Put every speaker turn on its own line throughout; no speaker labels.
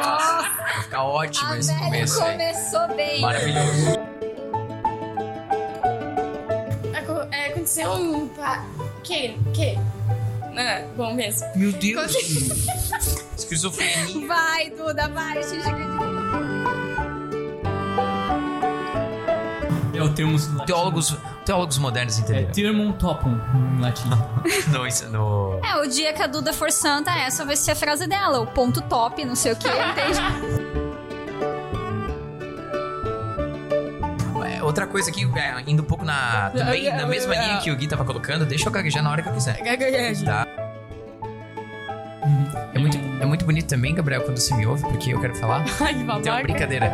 Vai ficar ótimo
A
esse começo aí.
começou bem.
Maravilhoso.
É, aconteceu um. Que? Que? Ah, bom mesmo.
Meu Deus. Esquizofrenia.
Vai, Duda, vai, xixi.
É o termo latino.
Teólogos, teólogos modernos
É
entenderam.
termum topum em latim.
No, isso- no...
É, o dia que a Duda for santa, essa vai ser a frase dela. O ponto top, não sei o que, entende?
É, Outra coisa aqui, é, indo um pouco na. Também na mesma linha que o Gui tava colocando, deixa eu gaguejar na hora que eu quiser. Tá? É muito, é muito bonito também, Gabriel, quando você me ouve, porque eu quero falar.
Ai,
Então,
babaca.
brincadeira.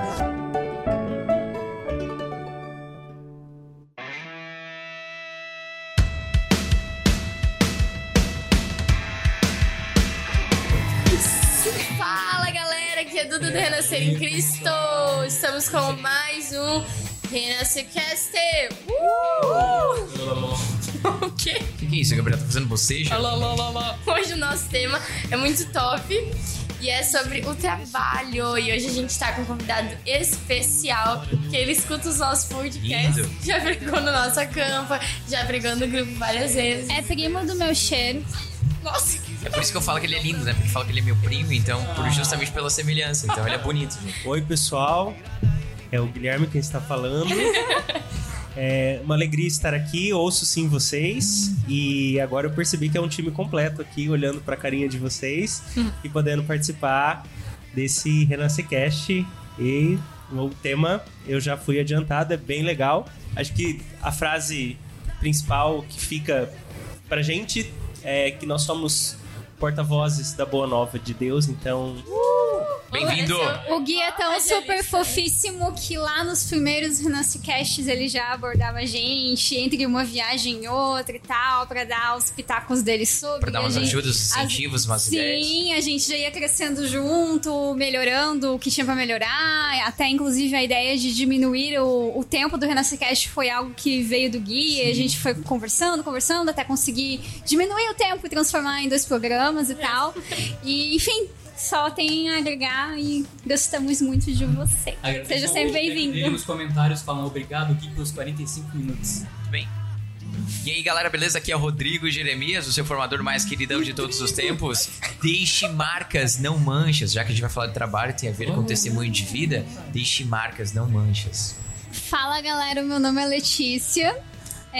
Renascer em Cristo. Estamos com mais um Renascercast. Uh! o quê?
O que, que é isso, Gabriel? Tá fazendo bocejo?
Hoje o nosso tema é muito top e é sobre o trabalho. E hoje a gente tá com um convidado especial que ele escuta os nossos podcasts.
Lindo.
Já pregou no nosso acampa, já pregou no grupo várias vezes.
É primo do meu cheiro.
Nossa,
É por isso que eu falo que ele é lindo, né? Porque fala que ele é meu primo, então, por, justamente pela semelhança. Então, ele é bonito, gente.
Oi, pessoal. É o Guilherme quem está falando. É uma alegria estar aqui, ouço sim vocês. E agora eu percebi que é um time completo aqui, olhando para a carinha de vocês e podendo participar desse Renascecast. E o tema eu já fui adiantado, é bem legal. Acho que a frase principal que fica pra gente é que nós somos porta-vozes da boa nova de Deus, então
Bem-vindo!
O Gui é tão super
delícia.
fofíssimo que lá nos primeiros Renascicasts ele já abordava a gente entre uma viagem e outra e tal, pra dar os pitacos dele sobre.
Pra dar
a
umas
gente-
ajudas, incentivos, umas ideias.
Sim, a gente já ia crescendo junto, melhorando o que tinha pra melhorar. Até, inclusive, a ideia de diminuir o, o tempo do Renascicast foi algo que veio do Gui. E a gente foi conversando, conversando, até conseguir diminuir o tempo e transformar em dois programas e tal. E, enfim, só tem a agregar e gostamos muito de você. Seja sempre
Ele
bem-vindo.
nos comentários falam obrigado, Gui, pelos 45 minutos.
Tudo bem? E aí, galera, beleza? Aqui é o Rodrigo Jeremias, o seu formador mais queridão de todos os tempos. Deixe marcas, não manchas. Já que a gente vai falar de trabalho, tem a ver com testemunho de vida. Deixe marcas, não manchas.
Fala galera, meu nome é Letícia.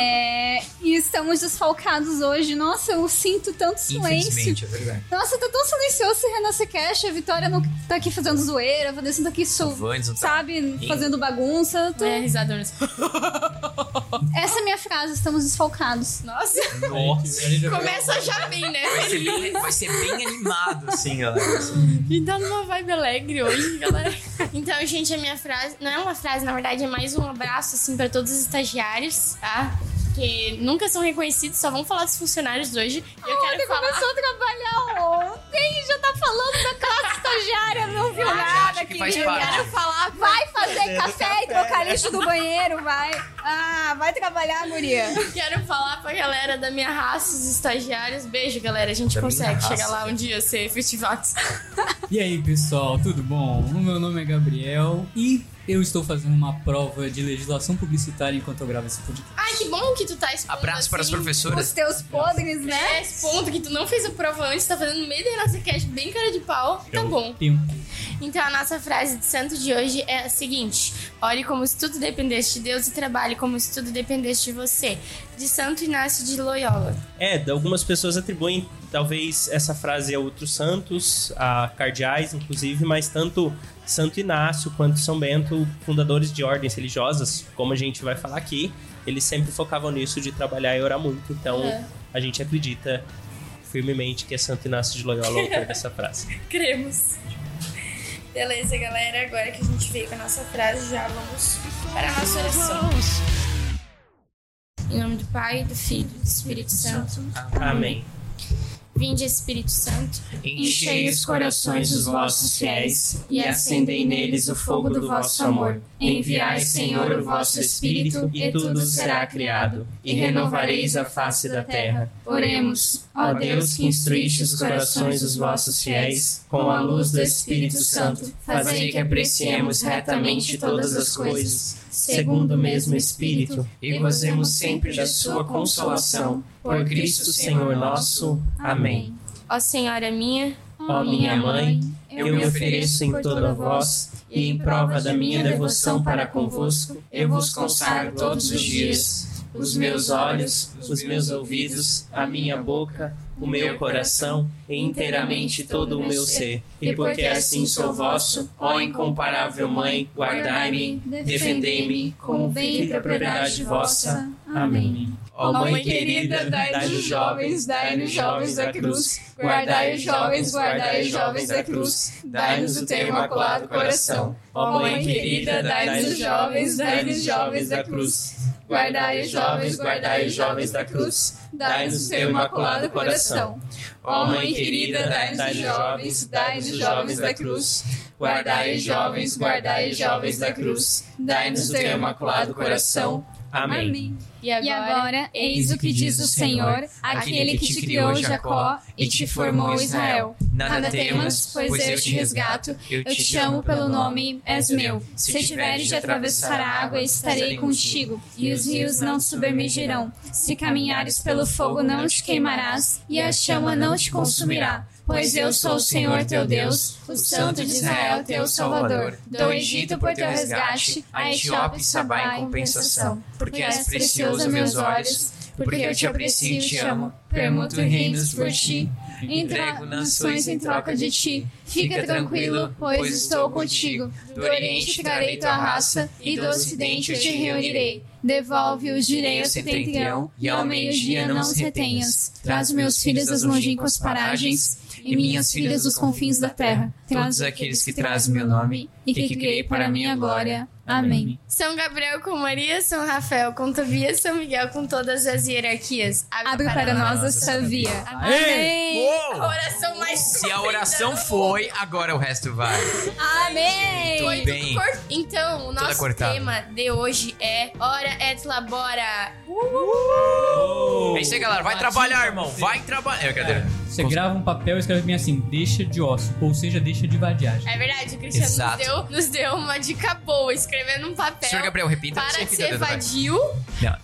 É, e estamos desfalcados hoje. Nossa, eu sinto tanto silêncio.
É verdade.
Nossa, tá tão silencioso esse Renascer Cash. A Vitória não tá aqui fazendo zoeira, a Vanessa tá aqui, so,
tá.
sabe, fazendo bagunça. Tô-
é risadona.
Essa é a minha frase, estamos desfalcados.
Nossa,
Nossa.
Começa já bem, né?
Vai ser bem, vai ser bem animado, assim, galera. Assim.
E tá numa vibe alegre hoje, galera. Então, gente, a minha frase. Não é uma frase, na verdade, é mais um abraço, assim, pra todos os estagiários, tá? Que nunca são reconhecidos, só vão falar dos funcionários hoje. E eu quero
Ele
falar.
começou a trabalhar ontem e já tá falando da classe estagiária, não viu
Ah,
nada,
acha que faz
querida.
parte.
Quero falar.
Vai fazer café, e trocar lixo do banheiro, vai. Ah, vai trabalhar, guria.
Quero falar pra galera da minha raça, os estagiários. Beijo, galera. A gente
Da
consegue
raça.
chegar lá um dia ser efetivados.
E aí, pessoal, tudo bom? O meu nome é Gabriel e eu estou fazendo uma prova de legislação publicitária enquanto eu gravo esse podcast.
Ai, que bom que tu tá expondo
Abraço para as
assim,
Os
professoras.
teus podres, né?
É, esse ponto que tu não fez a prova antes, tá fazendo no meio da nossa cast bem cara de pau. Tá bom.
Tenho
Então a nossa frase de santo de hoje é a seguinte: Ore como se tudo dependesse de Deus e trabalhe como se tudo dependesse de você. De Santo Inácio de Loyola.
É, algumas pessoas atribuem talvez essa frase a outros santos, a cardeais inclusive, mas tanto Santo Inácio quanto São Bento, fundadores de ordens religiosas, como a gente vai falar aqui, eles sempre focavam nisso de trabalhar e orar muito. Então
É.
a gente acredita firmemente que é Santo Inácio de Loyola o autor dessa frase.
Cremos. Beleza, galera. Agora que a gente veio com a nossa frase, já vamos para a nossa oração. Em nome do Pai, do Filho e do Espírito Santo.
Amém.
Vinde Espírito Santo,
Enchei os corações dos vossos fiéis e acendei neles o fogo do vosso amor. Enviai, Senhor, o vosso Espírito, e tudo será criado, e renovareis a face da terra. Oremos, ó Deus que instruíste os corações dos vossos fiéis com a luz do Espírito Santo, fazei que apreciemos retamente todas as coisas, segundo o mesmo Espírito, e gozemos sempre da sua consolação. Por Cristo Senhor nosso. Amém.
ó Senhora minha,
Ó minha mãe, eu me ofereço em toda vós, e em prova da minha devoção para convosco, eu vos consagro todos os dias os meus olhos, os meus ouvidos, a minha boca, o meu coração e inteiramente todo o meu ser. E porque assim sou vosso, ó incomparável Mãe, guardai-me, defendei-me como e propriedade vossa. Amém. Ó Mãe querida, dai os jovens, dai-nos jovens da cruz, guardai os jovens, guardai os jovens da cruz, dai-nos o teu imaculado coração. Ó Mãe querida, dai-nos os jovens, dai-nos jovens da cruz. Guardai os jovens, guardai os jovens da cruz, dai-nos o teu imaculado coração. Ó Mãe querida, dai-nos os jovens, dai-nos os jovens da cruz. Guardai os jovens, guardai os jovens da cruz, dai-nos o teu imaculado coração. Amém.
E agora,
E agora, eis o que diz o Senhor, aquele que te criou Jacó e te formou Israel. Nada temas, pois eu te resgato, eu te chamo pelo nome, és meu. Se tiveres de atravessar a água, estarei contigo, e os rios não submergirão. Se caminhares pelo fogo, não te queimarás, e a chama não te consumirá. Pois eu sou o Senhor teu Deus, o Santo de Israel teu Salvador. Dou o Egito por teu resgate, a Etiópia e Sabá em compensação. Porque és precioso aos meus olhos, porque eu te aprecio e te amo. Permuto reinos por ti, entrego nações em troca de ti. Fica tranquilo, pois estou contigo. Do Oriente ficarei tua raça, e do Ocidente eu te reunirei. Devolve os direitos setentrião, e ao meio-dia não os retenhas. Traz meus filhos das longínquas paragens, e minhas filhas dos confins da terra.
Todos aqueles que trazem meu nome
e que criei para a minha glória. Amém.
São Gabriel com Maria, São Rafael com Tobias, São Miguel com todas as hierarquias.
Abre para nós esta via. Amém.
A oração mais
Se a oração foi, agora o resto vai.
Amém.
Bem.
tudo cor- Então, o nosso tema de hoje é Hora et Labora.
É isso aí, galera. Vai trabalhar, irmão. Vai trabalhar. É, cadê?
Você grava um papel e escreve bem assim, deixa de ócio, ou seja, deixa de vadiagem.
É verdade, o Cristiano nos deu, nos deu uma dica boa, escrevendo um papel
Senhor Gabriel, repita.
para
você repita,
ser vadio.
Não.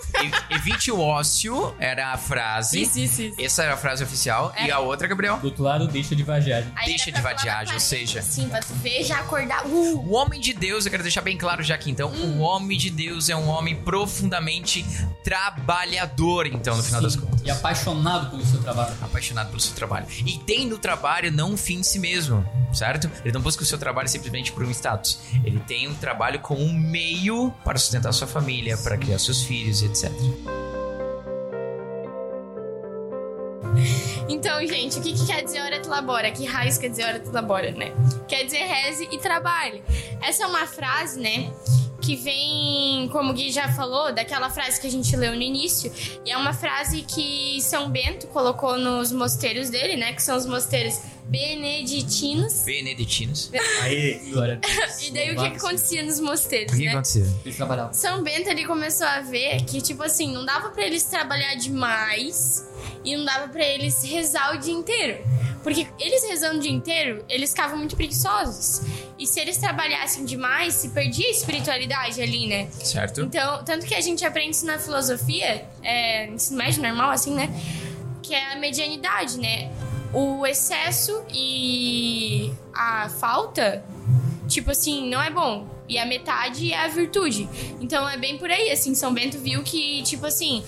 Evite o ócio era a frase.
Isso, isso, isso.
Essa era a frase oficial. E a outra, Gabriel?
Do outro lado, deixa de vadiagem.
Aí
Deixa de vadiagem, ou seja-
Assim, pra tu ver, já acordar. Uh!
O homem de Deus, eu quero deixar bem claro já aqui então, o homem de Deus é um homem profundamente trabalhador, então, no final das
Sim,
contas.
E apaixonado pelo seu trabalho.
Apaixonado pelo seu trabalho. E tem no trabalho não um fim em si mesmo, certo? Ele não busca o seu trabalho simplesmente por um status. Ele tem um trabalho como um meio para sustentar sua família, para criar seus filhos, etc.
Então, gente, o que, que quer dizer hora de labora? Que raios quer dizer hora de labora, né? Quer dizer reze e trabalhe. Essa é uma frase, né? Que vem, como o Gui já falou, daquela frase que a gente leu no início. E é uma frase que São Bento colocou nos mosteiros dele, né? Que são os mosteiros beneditinos.
Beneditinos.
Aí,
Glória a Deus.
E daí o que, que acontecia nos mosteiros,
O que
né?
aconteceu?
Ele trabalhava.
São Bento ele começou a ver que, tipo assim, não dava pra eles trabalhar demais e não dava pra eles rezar o dia inteiro. Porque eles rezando o dia inteiro, eles ficavam muito preguiçosos. E se eles trabalhassem demais, se perdia a espiritualidade ali, né?
Certo?
Então, tanto que a gente aprende isso na filosofia, é, ensino médio normal, assim, né? Que é a medianidade, né? O excesso e a falta, tipo assim, não é bom. E a metade é a virtude. Então é bem por aí, assim, São Bento viu que, tipo assim,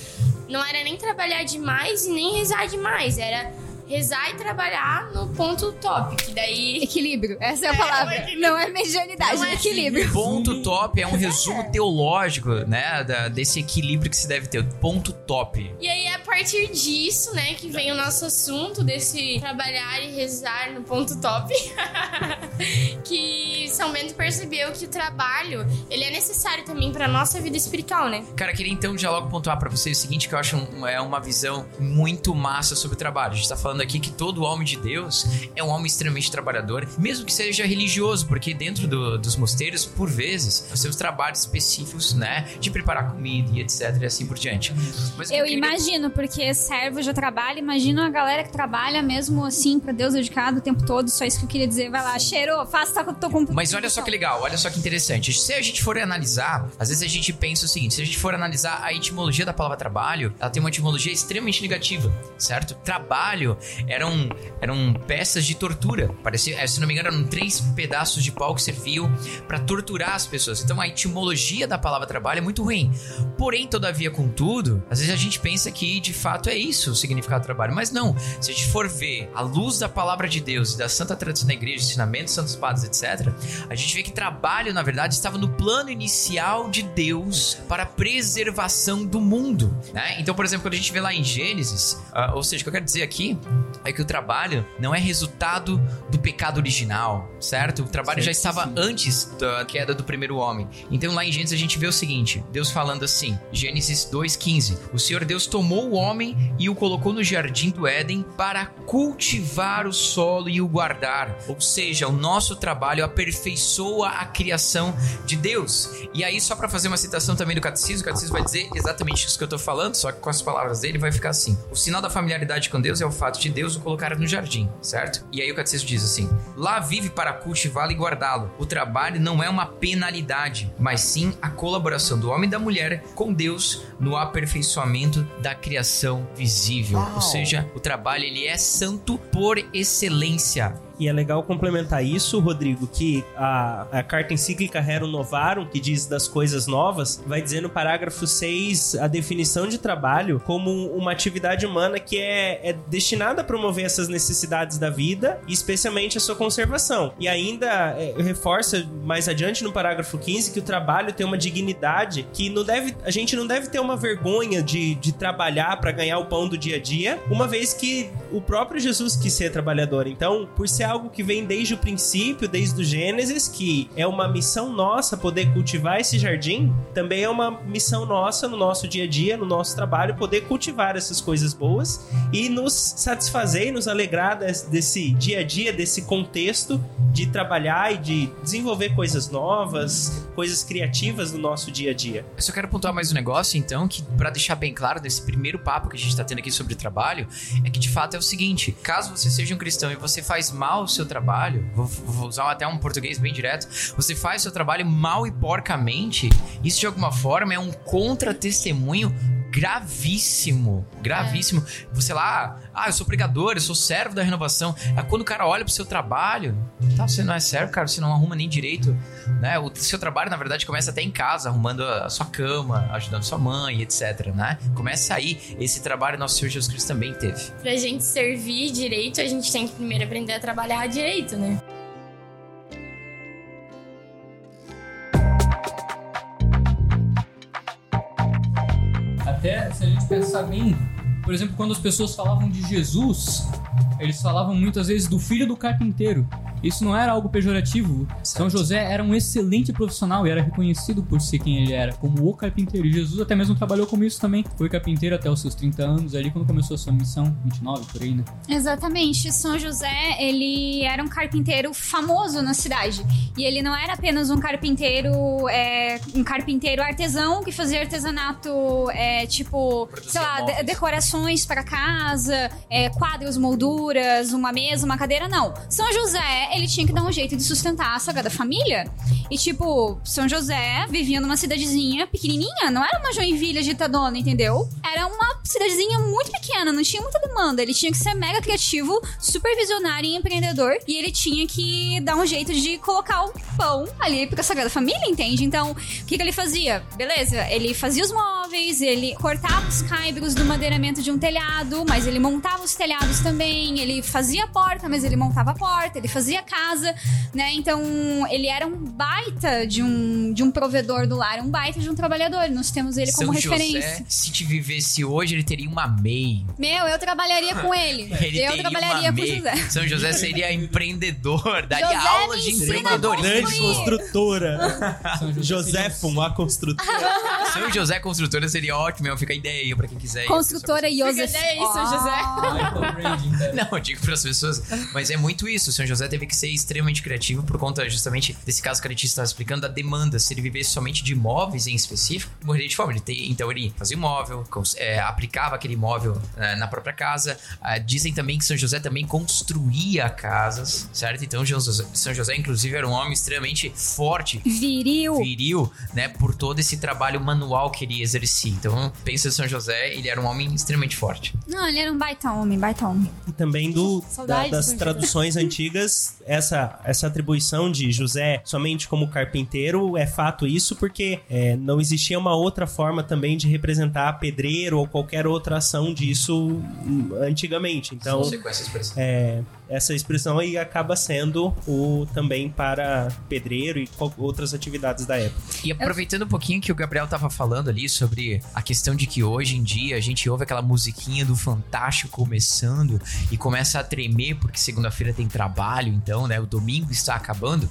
não era nem trabalhar demais e nem rezar demais, era rezar e trabalhar no ponto top, que daí
Equilíbrio, essa é a palavra. Não é medianidade,
Não
é
é
equilíbrio.
Ponto top é um resumo teológico, né? da- desse equilíbrio que se deve ter. Ponto top.
E aí, a partir partir disso, né, que vem o nosso assunto desse trabalhar e rezar no ponto top, que São Bento percebeu que o trabalho, ele é necessário também para nossa vida espiritual, né?
Cara, queria então já logo pontuar para vocês o seguinte, que eu acho um, é uma visão muito massa sobre o trabalho. A gente tá falando aqui que todo homem de Deus é um homem extremamente trabalhador, mesmo que seja religioso, porque dentro do, dos mosteiros, por vezes, nós temos trabalhos específicos, né, de preparar comida e etc e assim por diante.
Mas eu queria... imagino, porque servo já trabalha, imagino a galera que trabalha mesmo assim para Deus dedicado o tempo todo, só isso que eu queria dizer, vai lá, cheiro, faça, tá, tô com
Mas olha só que legal, olha só que interessante. Se a gente for analisar, às vezes a gente pensa o seguinte, se a gente for analisar a etimologia da palavra trabalho, ela tem uma etimologia extremamente negativa, certo? Trabalho eram, eram peças de tortura. Parecia, eh, se não me engano, eram três pedaços de pau que serviam para torturar as pessoas. Então a etimologia da palavra trabalho é muito ruim. Porém, todavia, contudo, às vezes a gente pensa que de fato é isso o significado do trabalho. Mas não. Se a gente for ver a luz da palavra de Deus e da santa tradição da igreja, ensinamentos, santos padres, etc., a gente vê que trabalho, na verdade, estava no plano inicial de Deus para a preservação do mundo. Né? Então, por exemplo, quando a gente vê lá em Gênesis, uh, ou seja, o que eu quero dizer aqui é que o trabalho não é resultado do pecado original, certo? O trabalho certo, já estava sim. antes da queda do primeiro homem. Então, lá em Gênesis, a gente vê o seguinte: Deus falando assim, Gênesis 2,15: O Senhor Deus tomou o homem e o colocou no jardim do Éden para cultivar o solo e o guardar. Ou seja, o nosso trabalho aperfeiçoa a criação de Deus. E aí, só para fazer uma citação também do catecismo, o catecismo vai dizer exatamente isso que eu tô falando, só que com as palavras dele vai ficar assim: O sinal da familiaridade com Deus é o fato de Deus o colocar no jardim, certo? E aí o catecismo diz assim: Lá vive para cultivá-lo e guardá-lo. O trabalho não é uma penalidade, mas sim a colaboração do homem e da mulher com Deus no aperfeiçoamento da criação visível. Uau. Ou seja, o trabalho ele é santo por excelência.
E é legal complementar isso, Rodrigo, que a, a carta encíclica Rerum Novarum, que diz das coisas novas, vai dizer no parágrafo 6 a definição de trabalho como uma atividade humana que é, é destinada a promover essas necessidades da vida, especialmente a sua conservação. E ainda é, reforça mais adiante no parágrafo 15 que o trabalho tem uma dignidade que não deve, a gente não deve ter uma vergonha de, de trabalhar para ganhar o pão do dia a dia, uma vez que o próprio Jesus quis ser trabalhador. Então, por ser algo que vem desde o princípio, desde o Gênesis, que é uma missão nossa poder cultivar esse jardim, também é uma missão nossa no nosso dia a dia, no nosso trabalho, poder cultivar essas coisas boas e nos satisfazer e nos alegrar desse dia a dia, desse contexto de trabalhar e de desenvolver coisas novas, coisas criativas no nosso dia a dia.
Eu só quero pontuar mais um negócio, então, que para deixar bem claro nesse primeiro papo que a gente está tendo aqui sobre trabalho, é que de fato é o seguinte: caso você seja um cristão e você faz mal mal o seu trabalho, vou, vou, usar até um português bem direto, você faz o seu trabalho mal e porcamente, isso de alguma forma é um contra-testemunho gravíssimo, gravíssimo. Você lá, ah, eu sou pregador, eu sou servo da renovação. Aí quando o cara olha pro seu trabalho, tá, você não é servo, cara, você não arruma nem direito, né? O seu trabalho, na verdade, começa até em casa, arrumando a sua cama, ajudando sua mãe, etc, né? Começa aí, esse trabalho nosso Senhor Jesus Cristo também teve.
Pra gente servir direito, a gente tem que primeiro aprender a trabalhar direito, né?
Bem, por exemplo, quando as pessoas falavam de Jesus, eles falavam muitas vezes do filho do carpinteiro. Isso não era algo pejorativo. Certo. São José era um excelente profissional e era reconhecido por ser quem ele era, como o carpinteiro. E Jesus até mesmo trabalhou com isso também. Foi carpinteiro até os seus 30 anos, ali quando começou a sua missão, 29 por aí, né?
Exatamente. São José, ele era um carpinteiro famoso na cidade. E ele não era apenas um carpinteiro, é, um carpinteiro artesão que fazia artesanato, é, tipo, sei lá, de decorações para casa, é, quadros, molduras, uma mesa, uma cadeira. Não. São José ele tinha que dar um jeito de sustentar a sagrada família. E, tipo, São José vivia numa cidadezinha pequenininha, não era uma Joinville agitadona, entendeu? Era uma cidadezinha muito pequena, não tinha muita demanda. Ele tinha que ser mega criativo, super visionário e empreendedor. E ele tinha que dar um jeito de colocar o pão ali pra Sagrada Família, entende? Então, o que, que ele fazia? Beleza, ele fazia os móveis, ele cortava os caibros do madeiramento de um telhado, mas ele montava os telhados também, ele fazia a porta, mas ele montava a porta, ele fazia a casa, né? Então, ele era um baita de um, de um provedor do lar, um baita de um trabalhador. Nós temos ele como
São
referência.
José, se te vivesse hoje, ele teria uma MEI.
Meu, eu trabalharia com ele.
Ele
eu
teria
trabalharia
uma
com. José.
São José seria empreendedor, daria
José
aulas de
a
empreendedorismo.
Grande construtora.
José
Josefum, a construtora.
São José Construtora seria ótimo, fica a ideia aí pra quem quiser.
Construtora Joseph.
ideia aí, São José.
Michael Branding, cara.
Não, eu digo para as pessoas, mas é muito isso. O São José teve que ser extremamente criativo por conta justamente desse caso que a Letícia estava explicando, da demanda. Se ele vivesse somente de imóveis em específico, morreria de fome. Ele tem- então ele fazia imóvel, é, aplicava aquele imóvel é, na própria casa. Ah, dizem também que São José também construía casas, certo? Então José- São José, inclusive, era um homem extremamente forte,
Viril.
viril, né, por todo esse trabalho manual que ele exercia. Então, pensa em São José, ele era um homem extremamente forte.
Não, ele era um baita homem, baita homem.
E também do, da- das traduções antigas, essa, essa atribuição de José somente como carpinteiro é fato isso, porque é, não existia uma outra forma também de representar pedreiro ou qualquer outra ação disso hum, antigamente. Então,
Se você conhece a expressão.
é, essa expressão aí acaba sendo o também para pedreiro e outras atividades da época.
E aproveitando um pouquinho que o Gabriel tava falando ali sobre a questão de que hoje em dia a gente ouve aquela musiquinha do Fantástico começando e começa a tremer porque segunda-feira tem trabalho, então, né? O domingo está acabando,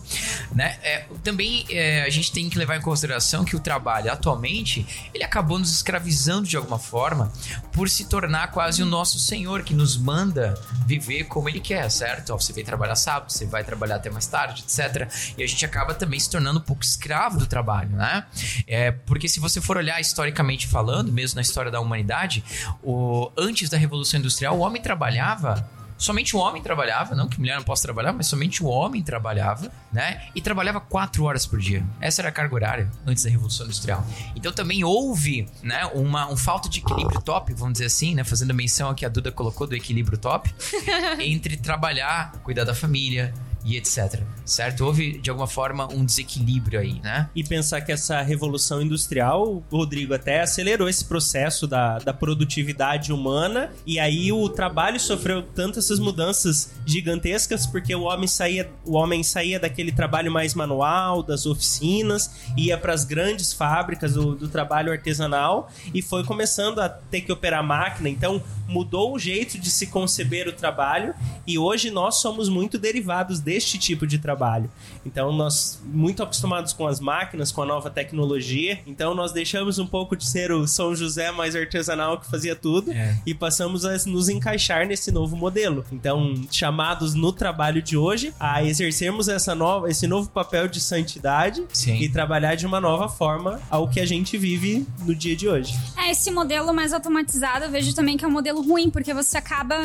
né? É, também é, a gente tem que levar em consideração que o trabalho atualmente ele acabou nos escravizando de alguma forma por se tornar quase o nosso senhor que nos manda viver como ele quer, certo? Você vem trabalhar sábado, você vai trabalhar até mais tarde, etc. E a gente acaba também se tornando um pouco escravo do trabalho, né? É, porque se você for olhar historicamente falando, mesmo na história da humanidade, o, antes da Revolução Industrial, o homem trabalhava Somente o homem trabalhava, não que mulher não possa trabalhar, mas somente o homem trabalhava, né? E trabalhava quatro horas por dia. Essa era a carga horária antes da Revolução Industrial. Então também houve, né, uma um falta de equilíbrio top, vamos dizer assim, né? Fazendo menção ao que a Duda colocou do equilíbrio top, entre trabalhar, cuidar da família e etc. Certo? Houve, de alguma forma, um desequilíbrio aí, né?
E pensar que essa revolução industrial, Rodrigo até acelerou esse processo da, da produtividade humana, e aí o trabalho sofreu tanto essas mudanças gigantescas, porque o homem saía, o homem saía daquele trabalho mais manual, das oficinas, ia para as grandes fábricas do, do trabalho artesanal, e foi começando a ter que operar máquina, então mudou o jeito de se conceber o trabalho, e hoje nós somos muito derivados deste tipo de trabalho. Então nós muito acostumados com as máquinas, com a nova tecnologia. Então nós deixamos um pouco de ser o São José mais artesanal que fazia tudo
É.
e passamos a nos encaixar nesse novo modelo. Então chamados no trabalho de hoje a exercermos essa nova, esse novo papel de santidade
Sim.
e trabalhar de uma nova forma ao que a gente vive no dia de hoje.
É, esse modelo mais automatizado eu vejo também que é um modelo ruim, porque você acaba.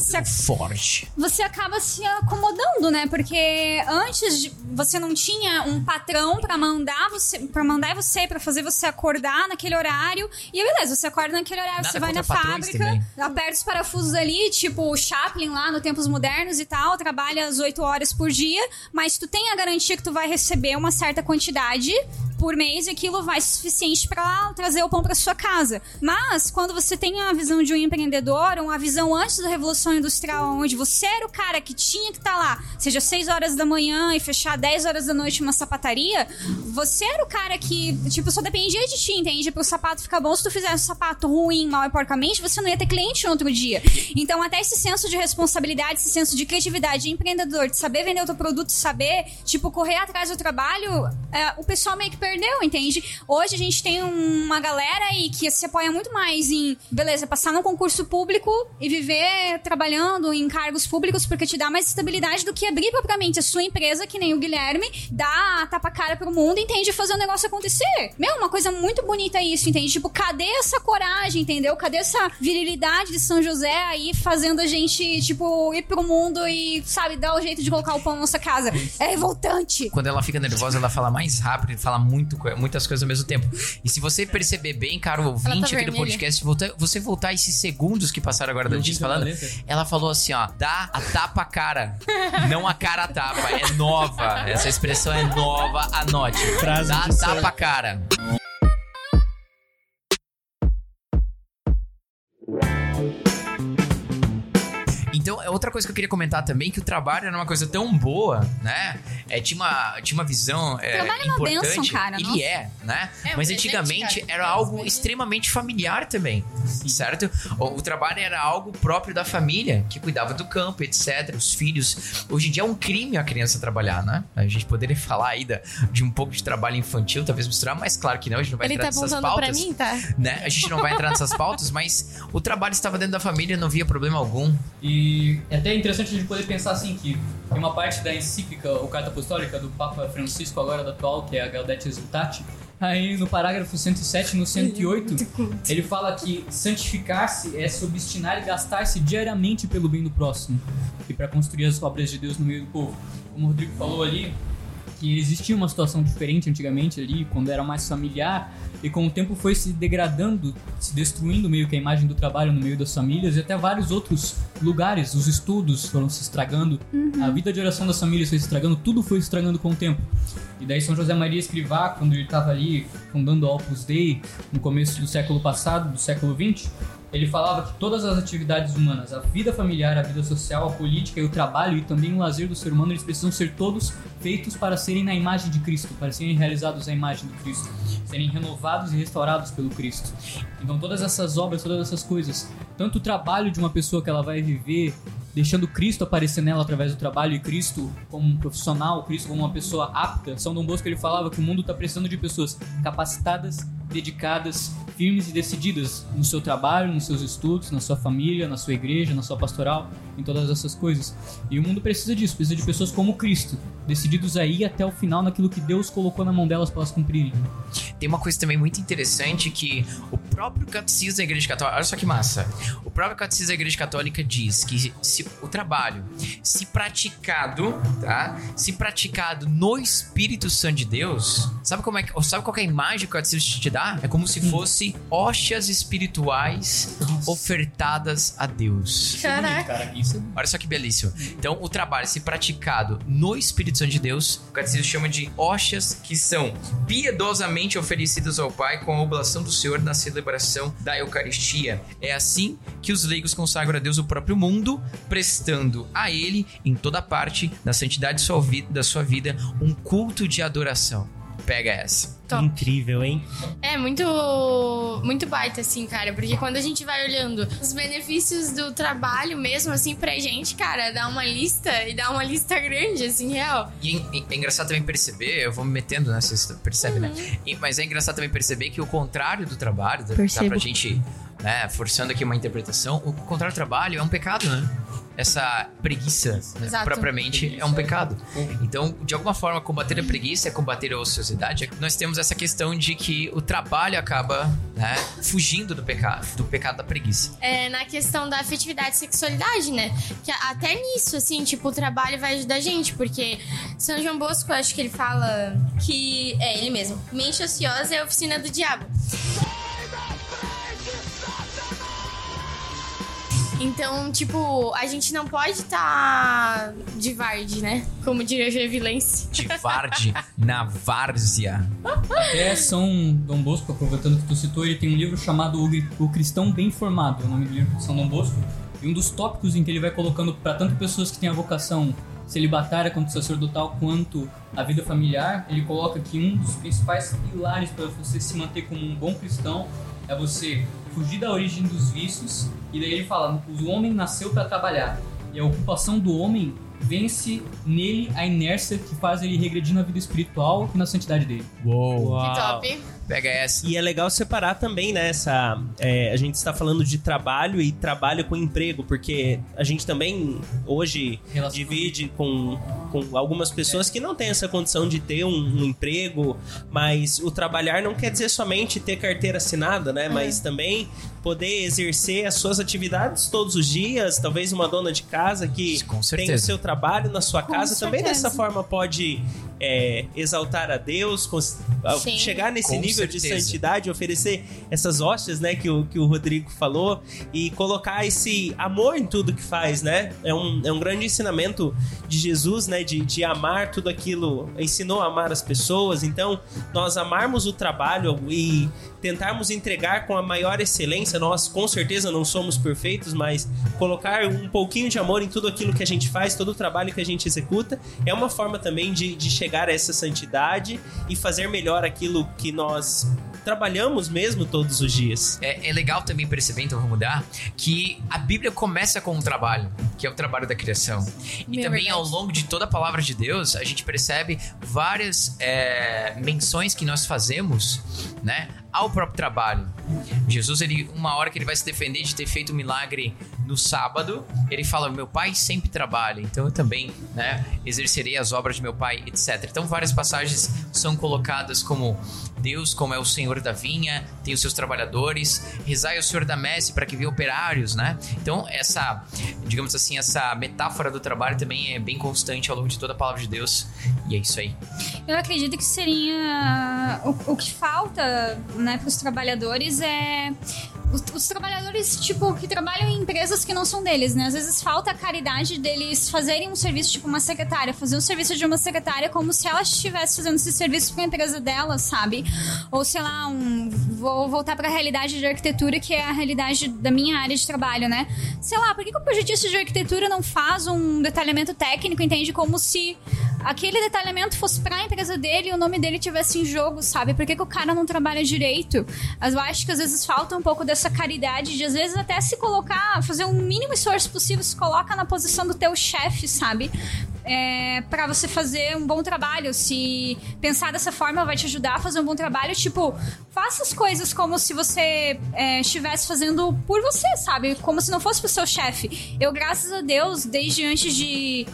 se
Modelo forte.
você acaba se acomodando, né? Porque antes de- você não tinha um patrão pra mandar você, para mandar você pra fazer você acordar naquele horário. E beleza, você acorda naquele horário,
Nada
você vai na fábrica,
também.
aperta os parafusos ali, tipo o Chaplin lá no Tempos Modernos e tal, trabalha as 8 horas por dia, mas tu tem a garantia que tu vai receber uma certa quantidade por mês e aquilo vai ser suficiente pra trazer o pão pra sua casa. Mas quando você tem a visão de um empreendedor, uma visão antes da Revolução Industrial, onde você era o cara que tinha que estar lá, seja 6 horas da manhã e fechar 10 horas da noite uma sapataria, você era o cara que, tipo, só dependia de ti, entende? Pro sapato ficar bom, se tu fizesse um sapato ruim, mal e porcamente, você não ia ter cliente no outro dia. Então, até esse senso de responsabilidade, esse senso de criatividade de empreendedor, de saber vender o teu produto, saber, tipo, correr atrás do trabalho, é, o pessoal meio que perdeu, entende? Hoje a gente tem uma galera aí que se apoia muito mais em, beleza, passar num concurso público e viver trabalhando em cargos públicos porque te dá mais estabilidade do que abrir propriamente a sua empresa, que nem o Guilherme, dá a tapa-cara pro mundo entende fazer o negócio acontecer. Meu, uma coisa muito bonita isso, entende? Tipo, cadê essa coragem, entendeu? Cadê essa virilidade de São José aí fazendo a gente, tipo, ir pro mundo e, sabe, dar o jeito de colocar o pão na nossa casa? É revoltante.
Quando ela fica nervosa, ela fala mais rápido fala muito, co- muitas coisas ao mesmo tempo. E se você perceber bem, caro ouvinte
tá
aqui do podcast, volta- você voltar esses segundos que passaram agora da Letícia falando, ela falou assim, ó, dá a tapa a cara, não a cara a tapa, é nova. Essa expressão é nova, anote.
Frase
dá a tapa a cara. É outra coisa que eu queria comentar também, que o trabalho era uma coisa tão boa, né? É, tinha, uma, tinha uma visão é,
Trabalho é uma
importante.
bênção, cara,
Ele
nossa.
é, né?
É
Mas
presente,
antigamente
cara.
era
É
algo
presente.
extremamente familiar também, certo? O, o trabalho era algo próprio da família, que cuidava do campo, etc. Os filhos. Hoje em dia é um crime a criança trabalhar, né? A gente poderia falar aí da- de um pouco de trabalho infantil, talvez misturar, mas claro que não, a gente não vai
Ele
entrar
tá
nessas pautas
pra mim, tá?
né? A gente não vai entrar nessas pautas, mas o trabalho estava dentro da família, não havia problema algum.
E é até interessante a gente poder pensar assim que tem uma parte da encíclica, ou carta apostólica do Papa Francisco agora da atual, que é a Gaudete Exultate, aí no parágrafo 107 e no 108, ele fala que santificar-se é se obstinar e gastar-se diariamente pelo bem do próximo e para construir as obras de Deus no meio do povo. Como o Rodrigo falou ali, que existia uma situação diferente antigamente ali, quando era mais familiar, e com o tempo foi se degradando, se destruindo meio que a imagem do trabalho no meio das famílias, e até vários outros lugares, os estudos foram se estragando, a vida de oração das famílias foi se estragando, tudo foi se estragando com o tempo. E daí São José Maria Escrivá, quando ele estava ali fundando a Opus Dei, no começo do século passado, do século XX, ele falava que todas as atividades humanas, a vida familiar, a vida social, a política e o trabalho e também o lazer do ser humano, eles precisam ser todos feitos para serem na imagem de Cristo, para serem realizados à imagem do Cristo, serem renovados e restaurados pelo Cristo. Então todas essas obras, todas essas coisas, tanto o trabalho de uma pessoa que ela vai viver, deixando Cristo aparecer nela através do trabalho e Cristo como um profissional, Cristo como uma pessoa apta. São Dom Bosco ele falava que o mundo está precisando de pessoas capacitadas, dedicadas, firmes e decididas no seu trabalho, nos seus estudos, na sua família, na sua igreja, na sua pastoral, em todas essas coisas. E o mundo precisa disso, precisa de pessoas como Cristo, decididos a ir até o final naquilo que Deus colocou na mão delas para elas cumprirem.
Tem uma coisa também muito interessante que o próprio catecismo da Igreja Católica, olha só que massa. O próprio catecismo da Igreja Católica diz que se o trabalho, se praticado, tá? Se praticado no Espírito Santo de Deus, sabe como é que, sabe qual é a imagem que o catecismo te dá? É como se fosse hóstias espirituais ofertadas a Deus.
Caraca.
Cara, isso
Olha só que belíssimo. Então, o trabalho, se praticado no Espírito Santo de Deus, o catecismo chama de hóstias que são piedosamente oferecidas ao Pai com a oblação do Senhor na celebração da Eucaristia. É assim que os leigos consagram a Deus o próprio mundo, prestando a Ele, em toda parte, na santidade da sua vida, um culto de adoração. Pega essa.
Top.
Incrível, hein?
É muito, muito baita, assim, cara. Porque quando a gente vai olhando os benefícios do trabalho mesmo, assim, pra gente, cara, dá uma lista e dá uma lista grande, assim, real.
E é, é engraçado também perceber, eu vou me metendo, né? Vocês percebem, né? E- mas é engraçado também perceber que o contrário do trabalho, dá
Percebo.
pra gente, né, forçando aqui uma interpretação, o contrário do trabalho é um pecado, né? Essa preguiça, né, propriamente, é um pecado. Então, de alguma forma, combater a preguiça é combater a ociosidade. Nós temos essa questão de que o trabalho acaba, né, fugindo do pecado, do pecado da preguiça.
É, na questão da afetividade e sexualidade, né? Que até nisso, assim, tipo, o trabalho vai ajudar a gente, porque São João Bosco, eu acho que ele fala que. É, ele mesmo. Mente ociosa é a oficina do diabo. Então, tipo, a gente não pode estar de varde, né? Como diria Gevilense.
De Varde na várzea.
Até São Dom Bosco, aproveitando que tu citou, ele tem um livro chamado O Cristão Bem Formado, é o nome do livro de São Dom Bosco. E um dos tópicos em que ele vai colocando para tanto pessoas que têm a vocação celibatária quanto sacerdotal quanto a vida familiar, ele coloca que um dos principais pilares para você se manter como um bom cristão é você fugir da origem dos vícios. E daí ele fala: o homem nasceu para trabalhar. E a ocupação do homem vence nele a inércia que faz ele regredir na vida espiritual e na santidade dele.
Uou.
Que top.
Pega essa.
E é legal separar também, né? Essa, é, a gente está falando de trabalho e trabalho com emprego, porque a gente também hoje
Relação-
divide com, com algumas pessoas que não têm essa condição de ter um, um emprego, mas o trabalhar não quer dizer somente ter carteira assinada, né? Mas também poder exercer as suas atividades todos os dias, talvez uma dona de casa que tem o seu trabalho na sua
Com
casa, também dessa forma pode é, exaltar a Deus,
Sim.
chegar nesse
Com
nível de
certeza.
santidade, oferecer essas hóstias, né, que o, que o Rodrigo falou, e colocar esse amor em tudo que faz, né? É um, é um grande ensinamento de Jesus, né, de, de amar tudo aquilo, ensinou a amar as pessoas, então nós amarmos o trabalho e tentarmos entregar com a maior excelência. Nós, com certeza, não somos perfeitos, mas colocar um pouquinho de amor em tudo aquilo que a gente faz, todo o trabalho que a gente executa, é uma forma também de, de chegar a essa santidade e fazer melhor aquilo que nós trabalhamos mesmo todos os dias.
É, é, legal também perceber, então vou mudar, que a Bíblia começa com um trabalho, que é o trabalho da criação. E
Meu
também
verdade.
ao longo de toda a palavra de Deus, a gente percebe várias é, menções que nós fazemos, né? Ao próprio trabalho. Jesus, ele, uma hora que ele vai se defender de ter feito um milagre no sábado, ele fala: Meu pai sempre trabalha, então eu também, né? Exercerei as obras de meu pai, etc. Então, várias passagens são colocadas como Deus, como é o Senhor da vinha, tem os seus trabalhadores, rezai ao Senhor da messe para que venha operários, né? Então, essa, digamos assim, essa metáfora do trabalho também é bem constante ao longo de toda a palavra de Deus. E é isso aí.
Eu acredito que seria. O, o que falta, né, pros trabalhadores é. Os, os trabalhadores, tipo, que trabalham em empresas que não são deles, né? Às vezes falta a caridade deles fazerem um serviço, tipo uma secretária, fazer um serviço de uma secretária como se ela estivesse fazendo esse serviço pra empresa dela, sabe? Ou sei lá, um. Vou voltar pra realidade de arquitetura, que é a realidade da minha área de trabalho, né? Sei lá, por que, que o projetista de arquitetura não faz um detalhamento técnico, entende? Como se aquele detalhamento fosse pra empresa dele e o nome dele tivesse em jogo, sabe? Por que, que o cara não trabalha direito? Eu acho que às vezes falta um pouco dessa caridade de às vezes até se colocar, fazer o mínimo esforço possível, se coloca na posição do teu chefe, sabe? É, para você fazer um bom trabalho. Se pensar dessa forma vai te ajudar a fazer um bom trabalho, tipo, faça as coisas como se você é, estivesse fazendo por você, sabe? Como se não fosse pro seu chefe. Eu, graças a Deus, desde antes de,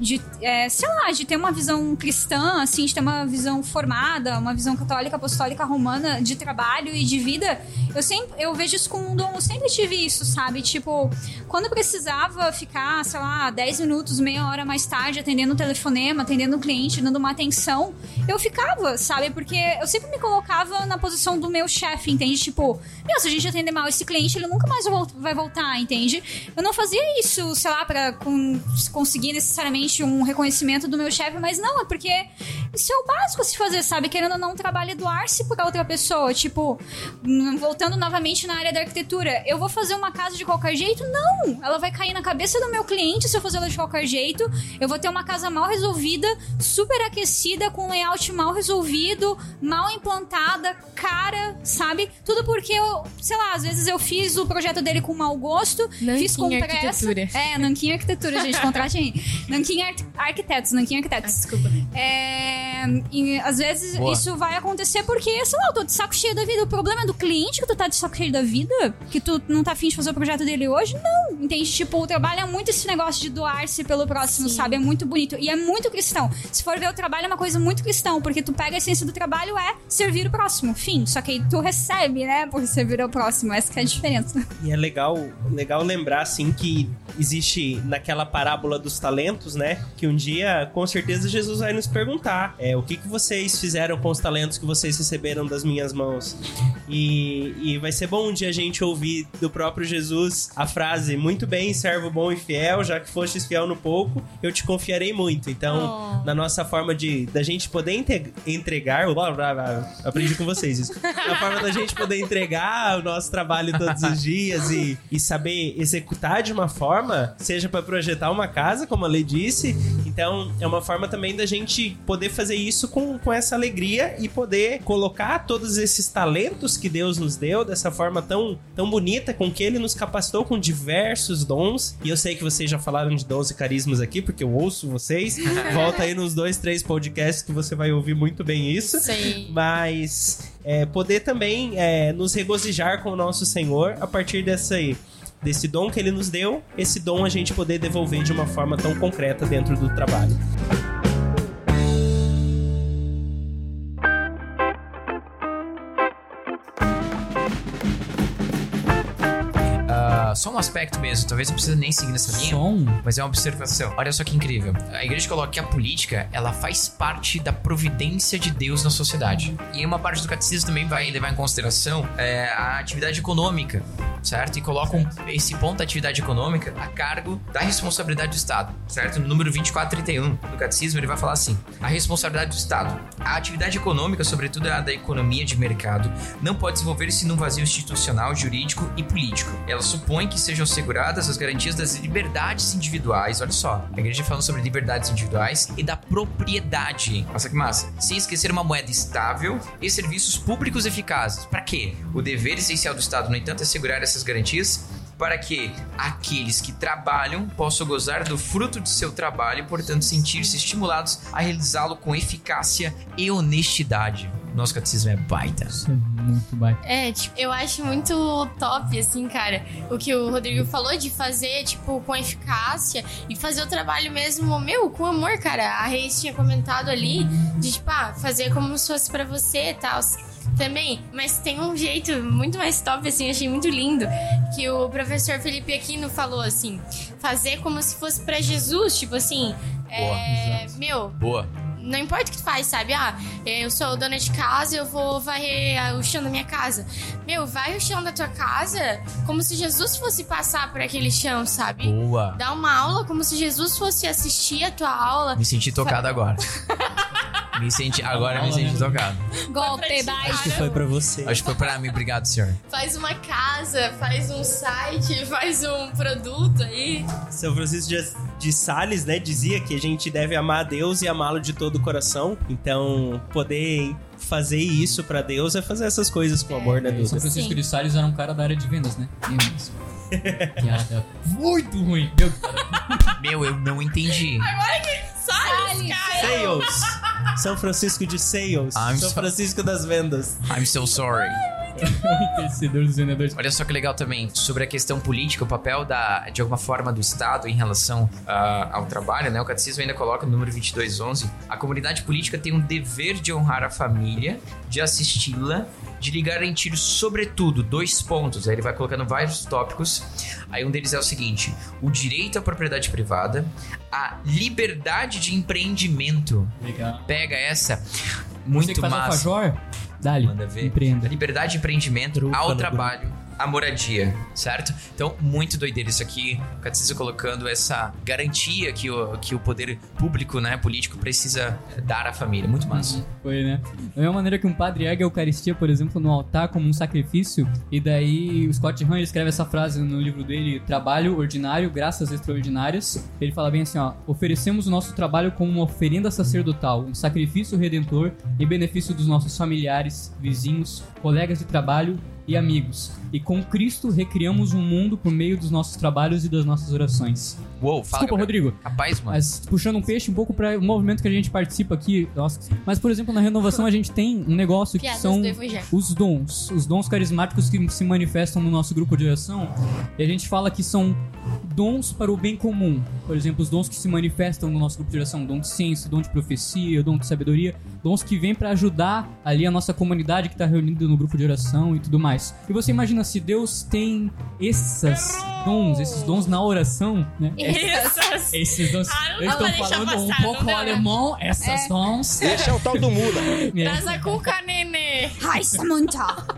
de é, sei lá, de ter uma visão cristã, assim, de ter uma visão formada, uma visão católica, apostólica, romana de trabalho e de vida, eu sempre eu vejo isso como um dom, eu sempre tive isso, sabe? Tipo, quando precisava ficar, sei lá, 10 minutos, meia hora mais tarde, atendendo o telefonema, atendendo o cliente, dando uma atenção, eu ficava, sabe? Porque eu sempre me colocava na posição do meu chefe, entende? Tipo, meu, se a gente atender mal esse cliente, ele nunca mais vai voltar, entende? Eu não fazia isso, sei lá, pra con- conseguir necessariamente um reconhecimento do meu chefe, mas não, é porque isso é o básico a se fazer, sabe? Querendo ou não, um trabalho doar-se por outra pessoa. Tipo, voltando novamente na área da arquitetura, eu vou fazer uma casa de qualquer jeito? Não! Ela vai cair na cabeça do meu cliente se eu fazer ela de qualquer jeito. Eu vou ter uma casa mal resolvida, super aquecida, com layout mal resolvido, mal implantada, cara, sabe? Tudo porque eu, sei lá, às vezes eu fiz o projeto dele com mau gosto,
Nanquim
fiz com pressa.
Arquitetura.
É, Nanquim Arquitetura, gente, contrate aí. Nanquim Ar- Arquitetos, Nanquim Arquitetos.
Desculpa.
É, e às vezes
Boa.
isso vai acontecer porque, sei lá, eu tô de saco cheio da vida. O problema é do cliente que tu tá de saco cheio da vida? Que tu não tá afim de fazer o projeto dele hoje? Não, entende? Tipo, o trabalho é muito esse negócio de doar-se pelo próximo,
Sim.
sabe? É muito bonito. E é muito cristão. Se for ver o trabalho, é uma coisa muito cristão, porque tu pega a essência do trabalho é servir o próximo. Fim. Só que aí tu recebe, né, por servir ao próximo. Essa é a diferença.
E é legal, legal lembrar, assim, que existe naquela parábola dos talentos, né? Que um dia, com certeza, Jesus vai nos perguntar é, o que, que vocês fizeram com os talentos que vocês receberam das minhas mãos. E, e vai ser bom um dia a gente ouvir do próprio Jesus a frase, muito bem, servo bom e fiel, já que fostes fiel no pouco, eu te confiarei muito. Então,
Oh.
na nossa forma de da gente poder entregar, blá, blá, blá, aprendi com vocês isso. Na forma da gente poder entregar o nosso trabalho todos os dias e, e saber executar de uma forma, seja para projetar uma casa, como a Lei disse. Então, é uma forma também da gente poder fazer isso com, com essa alegria e poder colocar todos esses talentos que Deus nos deu dessa forma tão, tão bonita, com que Ele nos capacitou com diversos dons. E eu sei que vocês já falaram de dons e carismas aqui, porque eu ouço vocês. Volta aí nos dois, três podcasts que você vai ouvir muito bem isso.
Sei.
Mas é, poder também é, nos regozijar com o nosso Senhor a partir dessa aí. Desse dom que ele nos deu, esse dom a gente poder devolver de uma forma tão concreta dentro do trabalho.
Ah, só um aspecto mesmo, talvez não precise nem seguir nessa linha.
Som.
Mas é uma observação. Olha só que incrível. A igreja coloca que a política, ela faz parte da providência de Deus na sociedade. E uma parte do catecismo também vai levar em consideração é, a atividade econômica. Certo? E colocam esse ponto da atividade econômica a cargo da responsabilidade do Estado, certo? No número 2431 do Catecismo, ele vai falar assim: a responsabilidade do Estado. A atividade econômica, sobretudo a da economia de mercado, não pode desenvolver-se num vazio institucional, jurídico e político. Ela supõe que sejam asseguradas as garantias das liberdades individuais, olha só, a igreja falando sobre liberdades individuais e da propriedade. Nossa, que massa. Sem esquecer uma moeda estável e serviços públicos eficazes. Para quê? O dever essencial do Estado, no entanto, é assegurar essas garantias para que aqueles que trabalham possam gozar do fruto de seu trabalho e, portanto, sentir-se estimulados a realizá-lo com eficácia e honestidade. Nosso catecismo é baita.
Isso é muito baita.
É, tipo, eu acho muito top, assim, cara, o que o Rodrigo falou de fazer, tipo, com eficácia e fazer o trabalho mesmo, meu, com amor, cara. A Reis tinha comentado ali de, tipo, ah, fazer como se fosse pra você e tal. Também, mas tem um jeito muito mais top, assim, achei muito lindo, que o professor Felipe Aquino falou, assim, fazer como se fosse pra Jesus, tipo assim, é, meu,
Boa.
Não importa o que tu faz, sabe? Ah, eu sou dona de casa, eu vou varrer o chão da minha casa. Meu, vai o chão da tua casa como se Jesus fosse passar por aquele chão, sabe?
Boa.
Dá uma aula como se Jesus fosse assistir a tua aula.
Me senti tocado agora. Me senti, agora me senti tocado.
Golpe baixo.
Que foi pra você.
Acho que foi pra mim, obrigado, senhor.
Faz uma casa, faz um site, faz um produto aí.
São Francisco de, de Sales, né, dizia que a gente deve amar a Deus e amá-lo de todo o coração. Então, poder fazer isso pra Deus é fazer essas coisas com amor, né,
São
Duda?
Francisco
Sim.
de Sales era um cara da área de vendas, né? Piada muito ruim. Meu.
Meu, eu não entendi.
Sai, cara!
Sales. São Francisco de Sales.
I'm
São
so-
Francisco das Vendas.
I'm so sorry.
O dos vendedores.
Olha só que legal também sobre a questão política, o papel da, de alguma forma do Estado em relação ah, ao trabalho, né? O catecismo ainda coloca no número 2211, a comunidade política tem um dever de honrar a família, de assisti-la, de lhe garantir sobretudo dois pontos. Aí ele vai colocando vários tópicos. Aí um deles é o seguinte: o direito à propriedade privada, a liberdade de empreendimento.
Legal.
Pega essa
Você
muito
que faz
massa.
alfajor? Dali.
Manda ver.
Empreenda.
Liberdade de empreendimento
Trufa
ao trabalho, à moradia, certo? Então, muito doideira isso aqui. O Catecismo colocando essa garantia que o, que o poder público, né, político, precisa dar à família. Muito massa.
Foi, né? Da mesma maneira que um padre ergue a Eucaristia, por exemplo, no altar como um sacrifício, e daí o Scott Hahn escreve essa frase no livro dele, Trabalho Ordinário, Graças Extraordinárias. Ele fala bem assim, ó, oferecemos o nosso trabalho como uma oferenda sacerdotal, um sacrifício redentor em benefício dos nossos familiares, vizinhos, colegas de trabalho e amigos. E com Cristo recriamos um mundo por meio dos nossos trabalhos e das nossas orações.
Uou, fala,
Desculpa,
Gabriel.
Rodrigo.
Rapaz, mano.
Mas puxando um peixe um pouco para o movimento que a gente participa aqui. Nossa. Mas, por exemplo, na renovação a gente tem um negócio que
Piadas
são os dons. Os dons carismáticos que se manifestam no nosso grupo de oração. E a gente fala que são dons para o bem comum. Por exemplo, os dons que se manifestam no nosso grupo de oração. Dom de ciência, dom de profecia, dom de sabedoria. Dons que vêm para ajudar ali a nossa comunidade que está reunida no grupo de oração e tudo mais. E você imagina se Deus tem esses dons, esses dons na oração, né?
Essas.
Esses dons.
Ah,
eu estou falando um
passar,
pouco
dá, né?
alemão, essas dons.
Esse é o tal do Mula.
É.
Traz a cuca,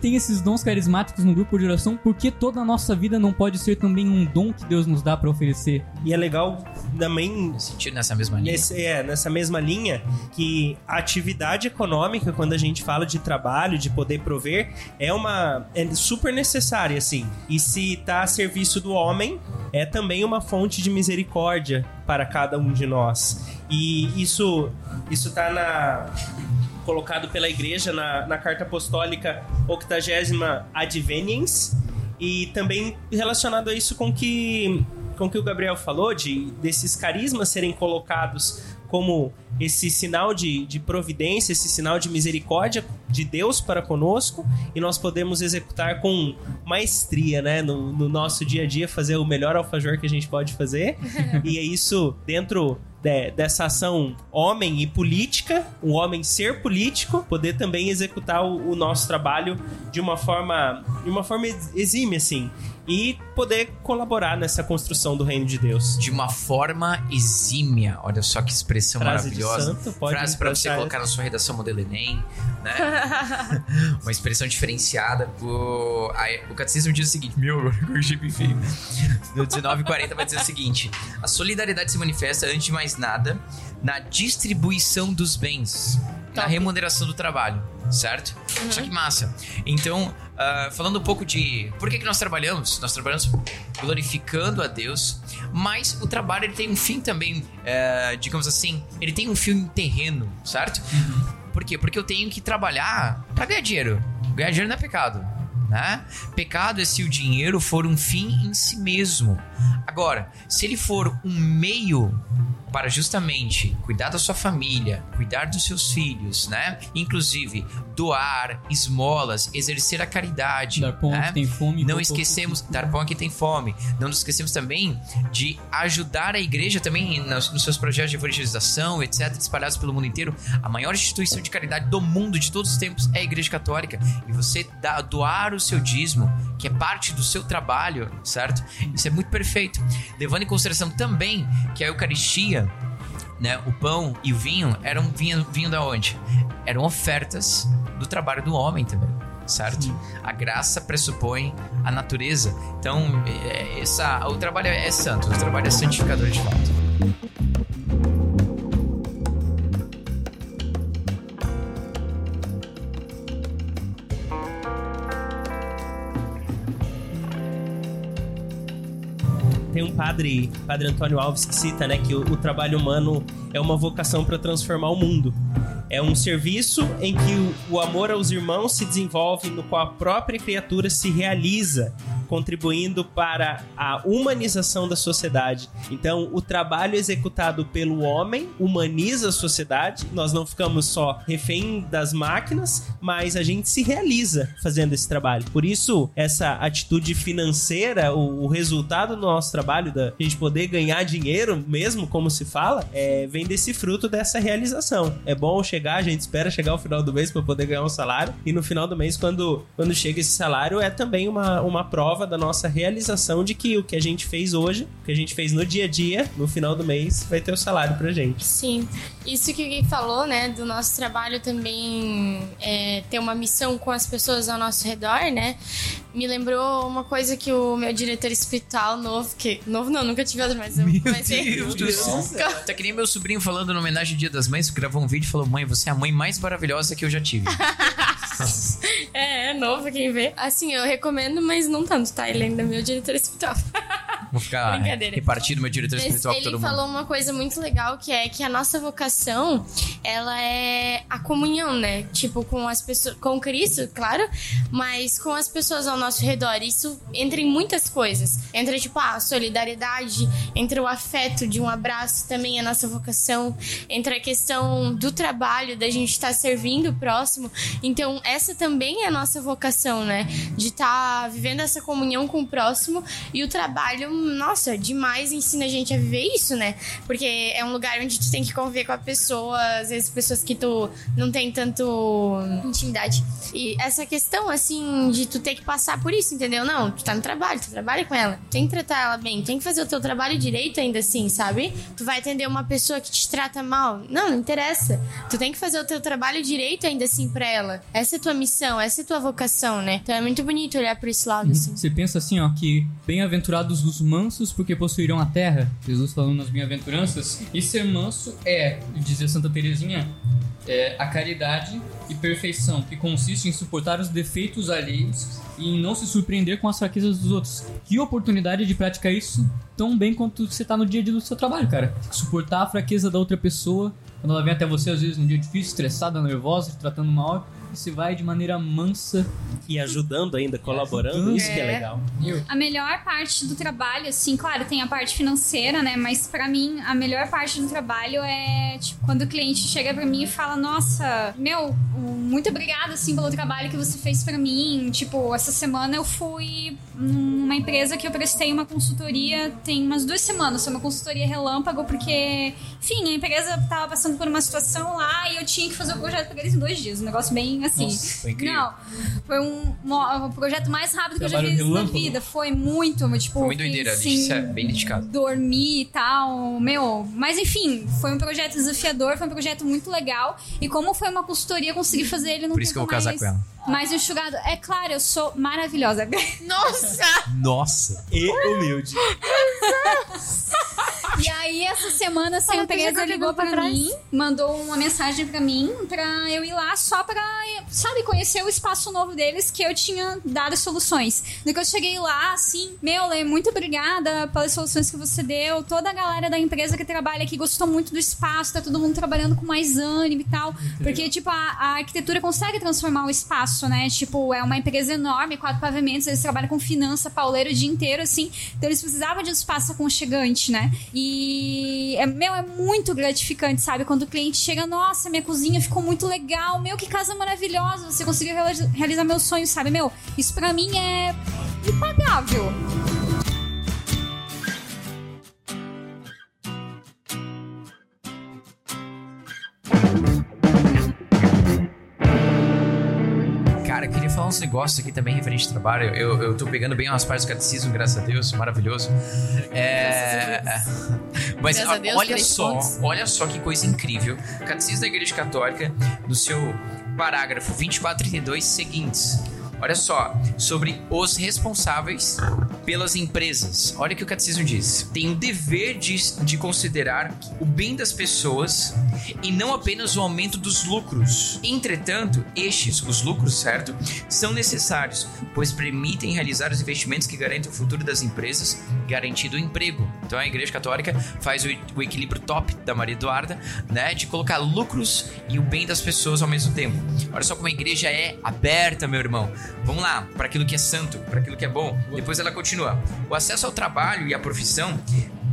Tem esses dons carismáticos no grupo de oração, porque toda a nossa vida não pode ser também um dom que Deus nos dá para oferecer?
E é legal também
Sentido nessa mesma linha.
Nesse- é, nessa mesma linha, que a atividade econômica, quando a gente fala de trabalho, de poder prover, é uma. é super necessária, assim. E se tá a serviço do homem, é também uma fonte de misericórdia para cada um de nós. E isso, isso tá na. Colocado pela igreja na, na carta apostólica 80 Adveniens. E também relacionado a isso com que com o que o Gabriel falou, de desses carismas serem colocados como esse sinal de, de providência, esse sinal de misericórdia de Deus para conosco, e nós podemos executar com maestria, né, no, no nosso dia a dia, fazer o melhor alfajor que a gente pode fazer, e é isso dentro de- dessa ação homem e política, o homem ser político, poder também executar o, o nosso trabalho de uma forma, de uma forma ex- exímia, assim, e poder colaborar nessa construção do reino de Deus.
De uma forma exímia. Olha só que expressão
Frase de
maravilhosa.
santo, pode
Frase pra você colocar na sua redação modelo Enem, né? uma expressão diferenciada. O, aí, o catecismo diz o seguinte: Meu, agora corrigi feio. No 1940 vai dizer o seguinte: A solidariedade se manifesta, antes de mais nada, na distribuição dos bens, na
Top.
remuneração do trabalho, certo? Só que massa. Então, ah, falando um pouco de por que, que nós trabalhamos, nós trabalhamos glorificando a Deus, mas o trabalho ele tem um fim também, eh, digamos assim, ele tem um fim terreno, certo? Por quê? Porque eu tenho que trabalhar para ganhar dinheiro. Ganhar dinheiro não é pecado. Né? Pecado é se o dinheiro for um fim em si mesmo. Agora, se ele for um meio para justamente cuidar da sua família, cuidar dos seus filhos, né? Inclusive doar esmolas, exercer a caridade,
Dar pão
né?
quem tem fome.
Não esquecemos, dar pão a quem tem fome. Não nos esquecemos também de ajudar a igreja também nos, nos seus projetos de evangelização, etc., espalhados pelo mundo inteiro. A maior instituição de caridade do mundo de todos os tempos é a Igreja Católica. E você dá- doar o seu dízimo, que é parte do seu trabalho, certo? Isso é muito perfeito. Levando em consideração também que a Eucaristia, né, o pão e o vinho eram vinho, vinho da onde? Eram ofertas do trabalho do homem também, certo? A graça pressupõe a natureza. Então, é, essa, o trabalho é santo, o trabalho é santificador de fato.
Tem um padre, padre Antônio Alves, que cita, né, que o, o trabalho humano é uma vocação para transformar o mundo. É um serviço em que o, o amor aos irmãos se desenvolve, no qual a própria criatura se realiza, contribuindo para a humanização da sociedade. Então, o trabalho executado pelo homem humaniza a sociedade. Nós não ficamos só refém das máquinas, mas a gente se realiza fazendo esse trabalho. Por isso, essa atitude financeira, o, o resultado do nosso trabalho, da gente poder ganhar dinheiro, mesmo como se fala, é, vem desse fruto dessa realização. É bom chegar, a gente espera chegar ao final do mês para poder ganhar um salário, e no final do mês, quando, quando chega esse salário, é também uma, uma prova da nossa realização de que o que a gente fez hoje, o que a gente fez no dia a dia, no final do mês, vai ter o salário pra gente.
Sim, isso que o Gui falou, né, do nosso trabalho também é, ter uma missão com as pessoas ao nosso redor, né, me lembrou uma coisa que o meu diretor espiritual novo, que novo não, nunca tive outro, mas eu comecei.
Deus do céu. Tá que nem meu sobrinho falando na homenagem ao Dia das Mães, gravou um vídeo e falou: Mãe, você é a mãe mais maravilhosa que eu já tive.
É, é novo quem vê. Assim, eu recomendo, mas não tanto, tá? Ele ainda é meu diretor espiritual.
Vou ficar
Brincadeira.
repartindo meu diretor espiritual com
ele
todo mundo.
falou uma coisa muito legal que é que a nossa vocação ela é a comunhão, né? Tipo com as pessoas, com Cristo, claro, mas com as pessoas ao nosso redor. Isso entra em muitas coisas. Entra tipo a solidariedade, entra o afeto de um abraço também é a nossa vocação, entra a questão do trabalho, da gente estar servindo o próximo. Então essa também é a nossa vocação, né? De estar vivendo essa comunhão com o próximo e o trabalho nossa, demais ensina a gente a viver isso, né? Porque é um lugar onde tu tem que conviver com a pessoa, às vezes pessoas que tu não tem tanto intimidade. E essa questão, assim, de tu ter que passar por isso, entendeu? Não, tu tá no trabalho, tu trabalha com ela, tem que tratar ela bem, tem que fazer o teu trabalho direito ainda assim, sabe? Tu vai atender uma pessoa que te trata mal. Não, não interessa. Tu tem que fazer o teu trabalho direito ainda assim pra ela. Essa é tua missão, essa é tua vocação, né? Então é muito bonito olhar por esse lado, assim.
Você pensa assim, ó, que bem-aventurados os mansos, porque possuirão a terra. Jesus falando nas bem-aventuranças. E ser manso é, dizia Santa Teresinha, é a caridade e perfeição, que consiste em suportar os defeitos alheios e em não se surpreender com as fraquezas dos outros. Que oportunidade de praticar isso tão bem quanto você tá no dia a dia do seu trabalho, cara. Suportar a fraqueza da outra pessoa quando ela vem até você, às vezes, num dia difícil, estressada, nervosa, te tratando mal. Se vai de maneira mansa.
E ajudando ainda, colaborando,
ajudando.
isso que é
É.
legal.
A melhor parte do trabalho, assim, claro, tem a parte financeira, né? Mas pra mim, a melhor parte do trabalho é tipo, quando o cliente chega pra mim e fala: Nossa, meu, muito obrigada, assim, pelo trabalho que você fez pra mim. Tipo, essa semana eu fui numa empresa que eu prestei uma consultoria tem umas duas semanas. Foi uma consultoria relâmpago, porque, enfim, a empresa tava passando por uma situação lá e eu tinha que fazer o projeto pra eles em dois dias. Um negócio bem assim.
Nossa,
foi incrível.
Não, foi um, o projeto mais rápido que eu já
Trabalho
fiz na vida. Foi muito, tipo.
Foi muito doideira, isso é bem dedicado.
Dormir e tal, meu. Mas enfim, foi um projeto desafiador, foi um projeto muito legal. E como foi uma consultoria, eu consegui fazer ele num
Por isso que eu vou casar com ela.
Mais enxugado. É claro, eu sou maravilhosa.
Nossa!
Nossa!
E humilde.
Aí, essa semana, essa
que
empresa
já
ligou
pra
pra mim, mandou uma mensagem pra mim, pra eu ir lá só pra, sabe, conhecer o espaço novo deles que eu tinha dado soluções. No que eu cheguei lá, assim, meu, Lê, muito obrigada pelas soluções que você deu. Toda a galera da empresa que trabalha aqui gostou muito do espaço, tá todo mundo trabalhando com mais ânimo e tal. Porque, tipo, a, a arquitetura consegue transformar o espaço, né? Tipo, é uma empresa enorme, quatro pavimentos, eles trabalham com finança, pauleiro o dia inteiro, assim. Então eles precisavam de um espaço aconchegante, né? E, é, meu, é muito gratificante, sabe? Quando o cliente chega, nossa, minha cozinha ficou muito legal, meu, que casa maravilhosa, você conseguiu reali- realizar meus sonhos, sabe? Meu, isso pra mim é impagável.
Uns negócios aqui também referente ao trabalho. Eu, eu tô pegando bem umas partes do catecismo, graças a Deus, maravilhoso. É... Mas
a Deus,
olha só,
pontos.
olha só que coisa incrível. Catecismo da Igreja Católica, no seu parágrafo 2432 seguintes. Olha só, sobre os responsáveis pelas empresas. Olha o que o catecismo diz. Tem o dever de, de considerar o bem das pessoas e não apenas o aumento dos lucros. Entretanto, estes, os lucros, certo, são necessários, pois permitem realizar os investimentos que garantem o futuro das empresas, garantindo o emprego. Então a Igreja Católica faz o, o equilíbrio top da Maria Eduarda, né, de colocar lucros e o bem das pessoas ao mesmo tempo. Olha só como a igreja é aberta, meu irmão. Vamos lá, para aquilo que é santo, para aquilo que é bom. Depois ela continua. O acesso ao trabalho e à profissão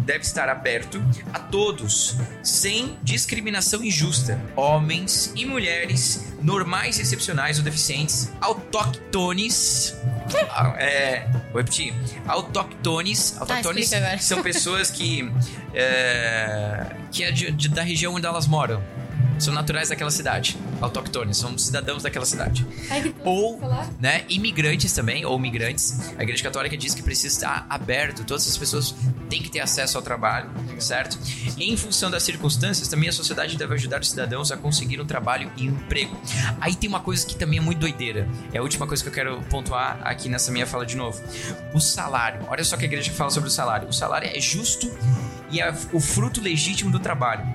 deve estar aberto a todos, sem discriminação injusta. Homens e mulheres, normais, excepcionais ou deficientes, autóctones. ah, É, vou repetir. Autóctones. Autóctones
explica agora.
são pessoas que. É, que é de- de- da região onde elas moram. São naturais daquela cidade. Autóctones, são cidadãos daquela cidade
Ai,
ou né, imigrantes também, ou migrantes. A Igreja Católica diz que precisa estar aberto, todas as pessoas têm que ter acesso ao trabalho, certo? Em função das circunstâncias, também a sociedade deve ajudar os cidadãos a conseguir um trabalho e um emprego. Aí tem uma coisa que também é muito doideira, é a última coisa que eu quero pontuar aqui nessa minha fala de novo. O salário. Olha só o que a igreja fala sobre o salário. O salário é justo e é o fruto legítimo do trabalho.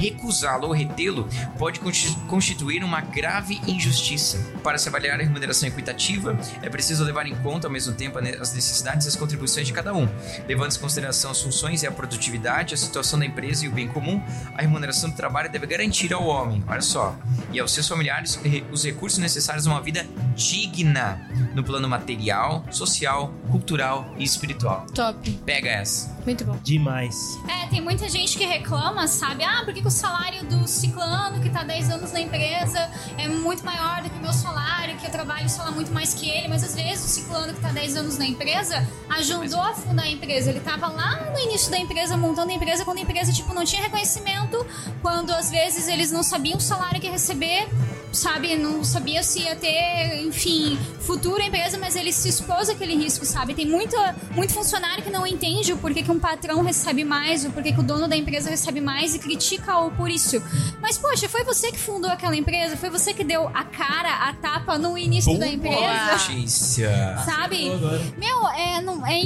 Recusá-lo ou retê-lo pode consti- constituir uma grave injustiça. Para se avaliar a remuneração equitativa, é preciso levar em conta ao mesmo tempo as necessidades e as contribuições de cada um, levando em consideração as funções e a produtividade, a situação da empresa e o bem comum. A remuneração do trabalho deve garantir ao homem, olha só, e aos seus familiares re- os recursos necessários a uma vida digna no plano material, social, cultural e espiritual.
Top.
Pega essa.
Muito bom.
Demais.
É, tem muita gente que reclama, sabe? Ah, por que, que o salário do ciclano que tá 10 anos na empresa é muito maior do que o meu salário, que eu trabalho só lá muito mais que ele, mas às vezes o ciclano que tá 10 anos na empresa ajudou a fundar a empresa. Ele tava lá no início da empresa, montando a empresa, quando a empresa, tipo, não tinha reconhecimento, quando às vezes eles não sabiam o salário que receber, sabe? Não sabia se ia ter, enfim, futuro a empresa, mas ele se expôs àquele risco, sabe? Tem muito, muito funcionário que não entende o porquê que um patrão recebe mais, o porquê que o dono da empresa recebe mais e critica-o por isso. Mas, poxa, foi você que fundou aquela empresa, foi você que deu a cara, a tapa no início da empresa.
Notícia.
Sabe? Meu, é, não, é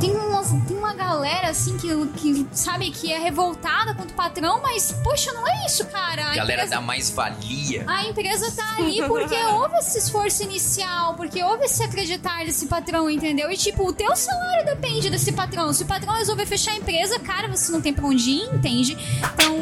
Tem uma, tem uma galera, assim, que, que, sabe, que é revoltada contra o patrão, mas, poxa, não é isso, cara. A
Galera
empresa-
da mais-valia.
a empresa tá ali porque houve esse esforço inicial, porque houve esse acreditar desse patrão, entendeu? E tipo, o teu salário depende desse patrão. Se o patrão resolver fechar a empresa, cara, você não tem pra onde ir, entende? Então,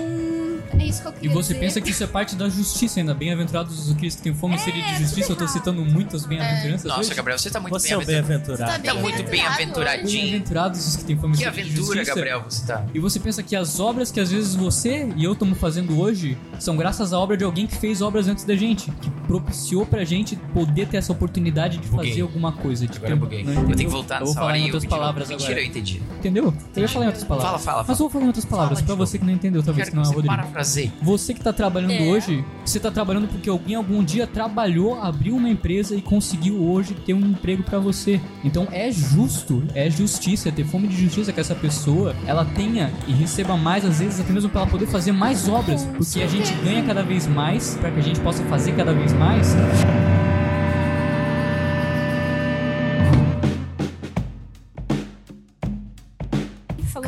É isso que eu
E
queria
você
dizer.
pensa que isso é parte da justiça ainda. Bem-aventurados os que têm fome e sede de justiça. Eu tô citando muitas bem-aventuranças.
Nossa,
hoje.
Gabriel, você tá muito
Você é
bem-aventurado.
bem-aventurado.
Tá
Tá muito bem-aventuradinho.
Bem-aventurados os que têm fome e
Que
sede de
aventura,
justiça.
Gabriel, você tá.
E você pensa que as obras que às vezes você e eu estamos fazendo hoje são graças à obra de alguém que fez obras antes da gente, que propiciou pra gente poder ter essa oportunidade de
Buguei.
fazer alguma coisa. De
Agora eu buguei.
não
Eu tenho que voltar nessa
falar
hora
em
e eu
outras palavras
Mentira,
agora.
eu entendi.
Entendeu? Eu ia falar em outras palavras.
Fala, fala,
Mas
fala.
eu vou falar em outras palavras
Fala
pra você que não entendeu, talvez que não
que
é o
você
Rodrigo.
Parafraseie.
Você que tá trabalhando
É.
hoje, você tá trabalhando porque alguém algum dia trabalhou, abriu uma empresa e conseguiu hoje ter um emprego pra você. Então é justo, é justiça, é ter fome de justiça que essa pessoa ela tenha e receba mais, às vezes até mesmo pra ela poder fazer mais obras, porque a gente ganha cada vez mais pra que a gente possa fazer cada vez mais.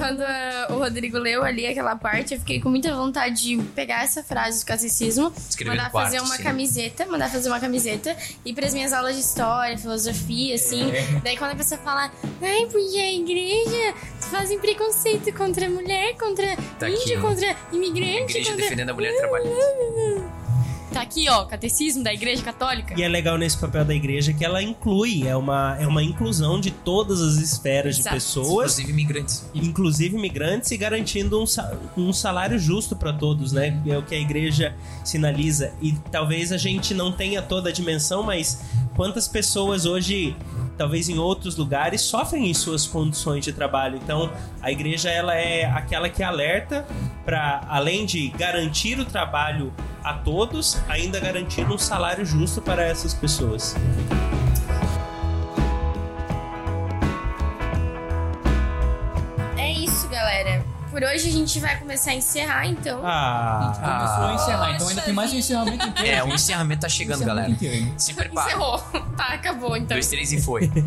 Quando eh, o Rodrigo leu ali aquela parte, eu fiquei com muita vontade de pegar essa frase do catecismo,
Escrever
mandar
quarto,
fazer uma
sim.
camiseta, mandar fazer uma camiseta, ir pras minhas aulas de história, filosofia, assim. Daí quando a pessoa fala, ai, porque a igreja fazem preconceito contra a mulher, contra
Tá aqui,
índio,
ó.
contra imigrante,
Igreja
contra...
defendendo a mulher trabalhista.
Tá aqui, ó, catecismo da igreja católica.
E é legal nesse papel da igreja que ela inclui, é uma, é uma inclusão de todas as esferas
Exato.
de pessoas,
Inclusive imigrantes.
inclusive imigrantes, e garantindo um, um salário justo para todos, né? É o que a igreja sinaliza. E talvez a gente não tenha toda a dimensão, mas quantas pessoas hoje, talvez em outros lugares, sofrem em suas condições de trabalho. Então, a igreja ela é aquela que alerta para, além de garantir o trabalho a todos, ainda garantir um salário justo para essas pessoas.
Por hoje a gente vai começar a encerrar, então.
Ah,
Começou a encerrar, então ainda tem mais um encerramento inteiro.
É, o
gente.
encerramento tá chegando, galera.
Inteiro?
Se prepara.
Encerrou. Tá, acabou, então.
Dois, três e foi.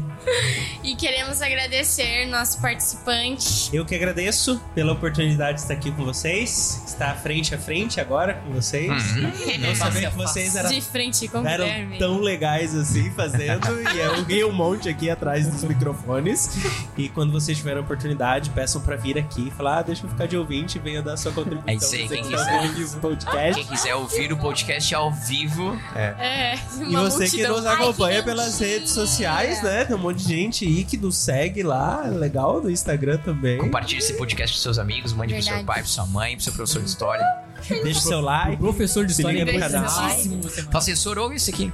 E queremos agradecer nosso participante.
eu que agradeço pela oportunidade de estar aqui com vocês, estar frente a frente agora com vocês.
Uhum.
Não sabia que vocês eram,
De frente com
eram
Guilherme.
tão legais assim fazendo, e eu ri um monte aqui atrás dos microfones. E quando vocês tiverem a oportunidade, peçam pra vir aqui e falar: ah, deixa eu ficar de ouvinte e venha dar sua contribuição.
É isso aí, quem
que tá
quiser.
podcast.
Quem quiser ouvir o podcast ao vivo,
É,
E
uma
você que nos
Ai,
acompanha
que
pelas redes sociais, né? Tem um monte de gente aí que nos segue lá, legal, no Instagram também.
compartilhe esse podcast com seus amigos, mande pro seu
Verdade.
pai, pro sua mãe, pro seu professor de história.
Deixa o seu like.
Professor de história
canal.
Você
Fala assim, ouve isso aqui.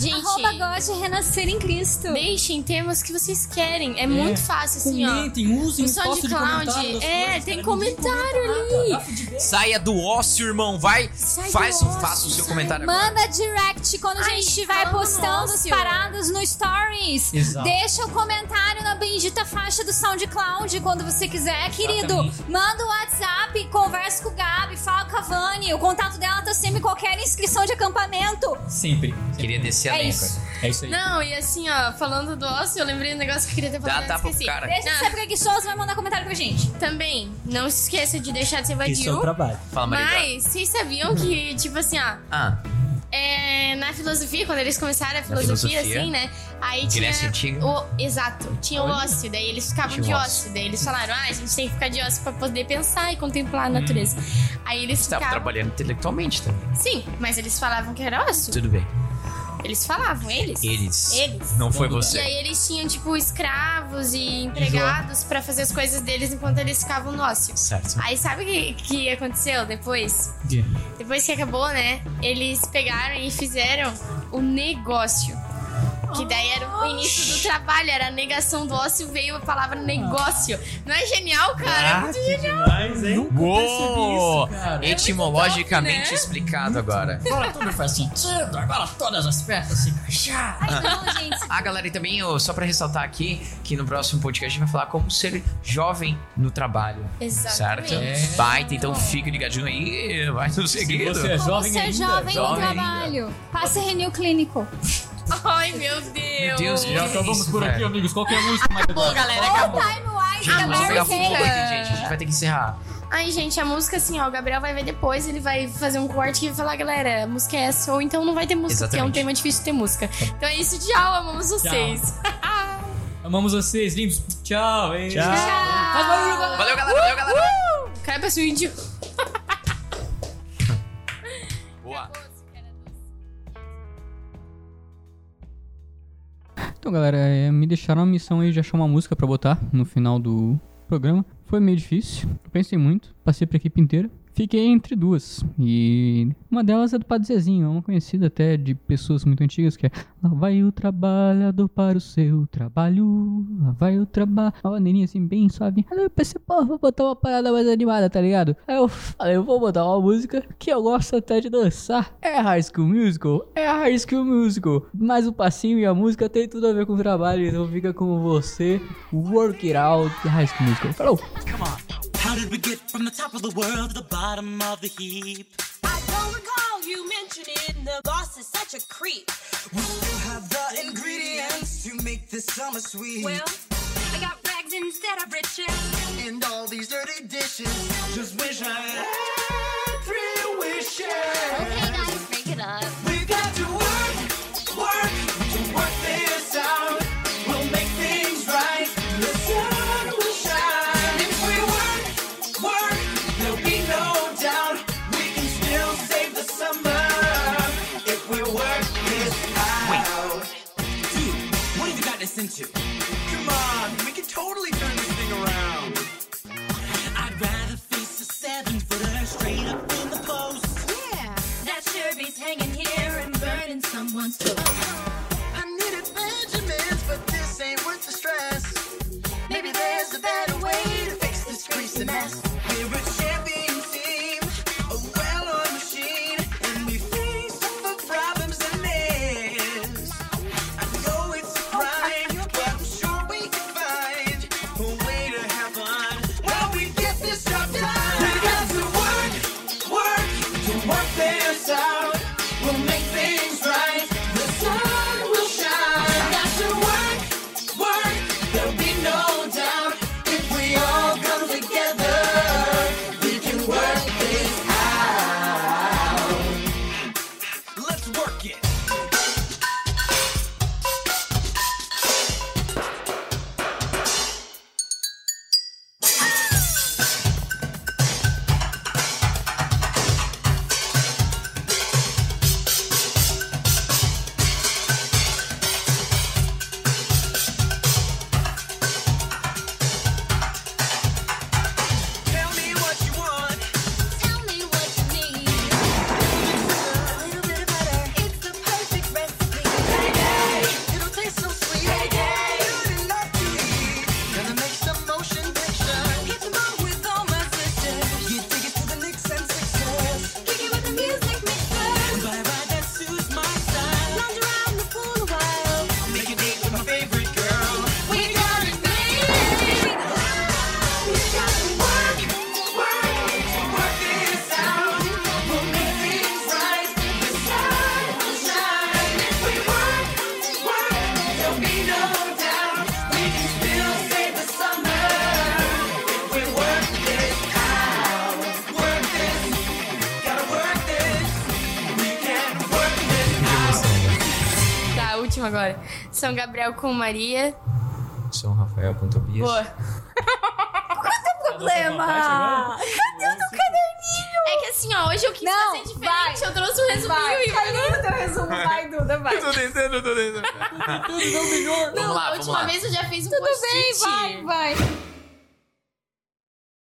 Gente,
Arroba gosta de renascer em Cristo.
deixem temas que vocês querem. É, muito fácil, assim, ó.
Comentem, usem
No
o
SoundCloud,
comentário das
é,
coisas,
tem
cara,
comentário ali.
Saia do ócio, irmão. Vai,
Sai
faz,
ócio,
faça o seu
sai.
comentário agora.
Manda direct quando a gente estiver
falando
postando as paradas no Stories.
Exato.
Deixa o comentário na bendita faixa do SoundCloud quando você quiser, querido.
Exatamente.
Manda o WhatsApp, conversa com o Gabi, fala com a Vani. O contato dela tá sempre em qualquer inscrição de acampamento.
Sempre.
Queria descer a
É isso.
É isso aí.
Não, e assim, ó, falando do ócio, eu lembrei um negócio que eu queria ter
Dá
falado.
tapa pro cara.
Deixa de
Não,
ser preguiçoso, vai mandar comentário pra gente.
Também, não se esqueça de deixar de ser
Isso é
vadio.
um trabalho.
Fala, Maria.
Mas vocês sabiam que, tipo assim, ó,
Ah,
é, na filosofia, quando eles começaram a filosofia,
filosofia.
assim, né? Aí tinha.
Antiga.
O, exato, tinha o ócio, daí eles ficavam
Tinha o
de
ócio.
ócio. Daí eles falaram, ah, a gente tem que ficar de ócio pra poder pensar e contemplar a natureza. Aí eles
você tava
ficavam.
trabalhando intelectualmente também.
Sim, mas eles falavam que era ócio.
Tudo bem.
Eles falavam, eles.
Eles.
Eles.
Não foi
E
você.
aí eles tinham, tipo, escravos e empregados pra fazer as coisas deles enquanto eles ficavam no ócio.
Certo.
Aí sabe o que, que aconteceu depois?
Que?
Depois que acabou, né? Eles pegaram e fizeram o negócio. Que daí era o início do trabalho, era a negação do ócio, veio a palavra negócio. Não é genial, cara?
Ah, que demais, hein?
Nunca percebi
Uou!
isso, cara.
Etimologicamente
top, né?
explicado agora.
Agora tudo faz sentido, agora todas as peças se encaixaram.
Ai, não, gente.
Ah, galera, e também, ó, só pra ressaltar aqui, que no próximo podcast a gente vai falar como ser jovem no trabalho.
Exatamente.
Certo?
É.
Baita, então fica ligadinho aí, vai no
Se
segredo.
você é
Como
jovem
ser
ainda,
jovem no
jovem
trabalho. Passe Renew Clínico.
Ai, meu Deus.
Meu Deus,
Já acabamos por aqui, amigos. Qual que é a música mais
Acabou, galera, acabou.
Time Wise
Gente,
da
vamos
Mary
pegar fogo aqui, gente. A gente vai ter que encerrar.
Ai, gente, a música, assim, ó, o Gabriel vai ver depois, ele vai fazer um corte que vai falar, galera, a música é essa, ou então não vai ter música, porque é um
Exatamente.
tema difícil de ter música. Então é isso, tchau, amamos vocês.
Amamos vocês, lindos. Tchau. hein?
Tchau.
Faz barulho, galera.
Valeu, galera, valeu, galera.
Cara, parece um
Então, galera, é, me deixaram a missão aí de achar uma música pra botar no final do programa. Foi meio difícil, eu pensei muito, passei pra equipe inteira. Fiquei entre duas. E uma delas é do Padre Zezinho, uma conhecida até de pessoas muito antigas, que é Lá vai o trabalhador para o seu trabalho. Lá vai o trabalho. Uma bandeirinha assim, bem suave. Aí eu pensei, pô, vou botar uma parada mais animada, tá ligado? Aí eu falei, eu vou botar uma música que eu gosto até de dançar. É High School Musical? É High School Musical. Mas o passinho e a música tem tudo a ver com o trabalho, então fica com você. Work It Out High School Musical. Falou!
Come on. How did we get from the top of the world to the bottom of the heap?
I don't recall you mentioning the boss is such a creep.
We still have the ingredients to make this summer sweet.
Well, I got rags instead of riches.
and all these dirty dishes. Just wish I had three wishes.
Okay,
have you gotten us into? Come on, we can totally turn this thing around. I'd rather face a seven footer straight up in the post.
Yeah, that sure beats hanging here and burning someone's toast.
São Gabriel com Maria.
São Rafael com Tobias.
Boa.
Problema! Cadê o teu caderninho?
É que assim, ó, hoje eu quis
Não,
fazer diferente.
vai.
Eu trouxe um resuminho
Vai,
e
cadê o teu resumo? Vai, Duda, vai.
tô tentando, tô tentando.
Não,
Vamos lá,
a
vamos
última
lá.
vez eu já fiz um
Tudo bem,
post-it.
vai, vai.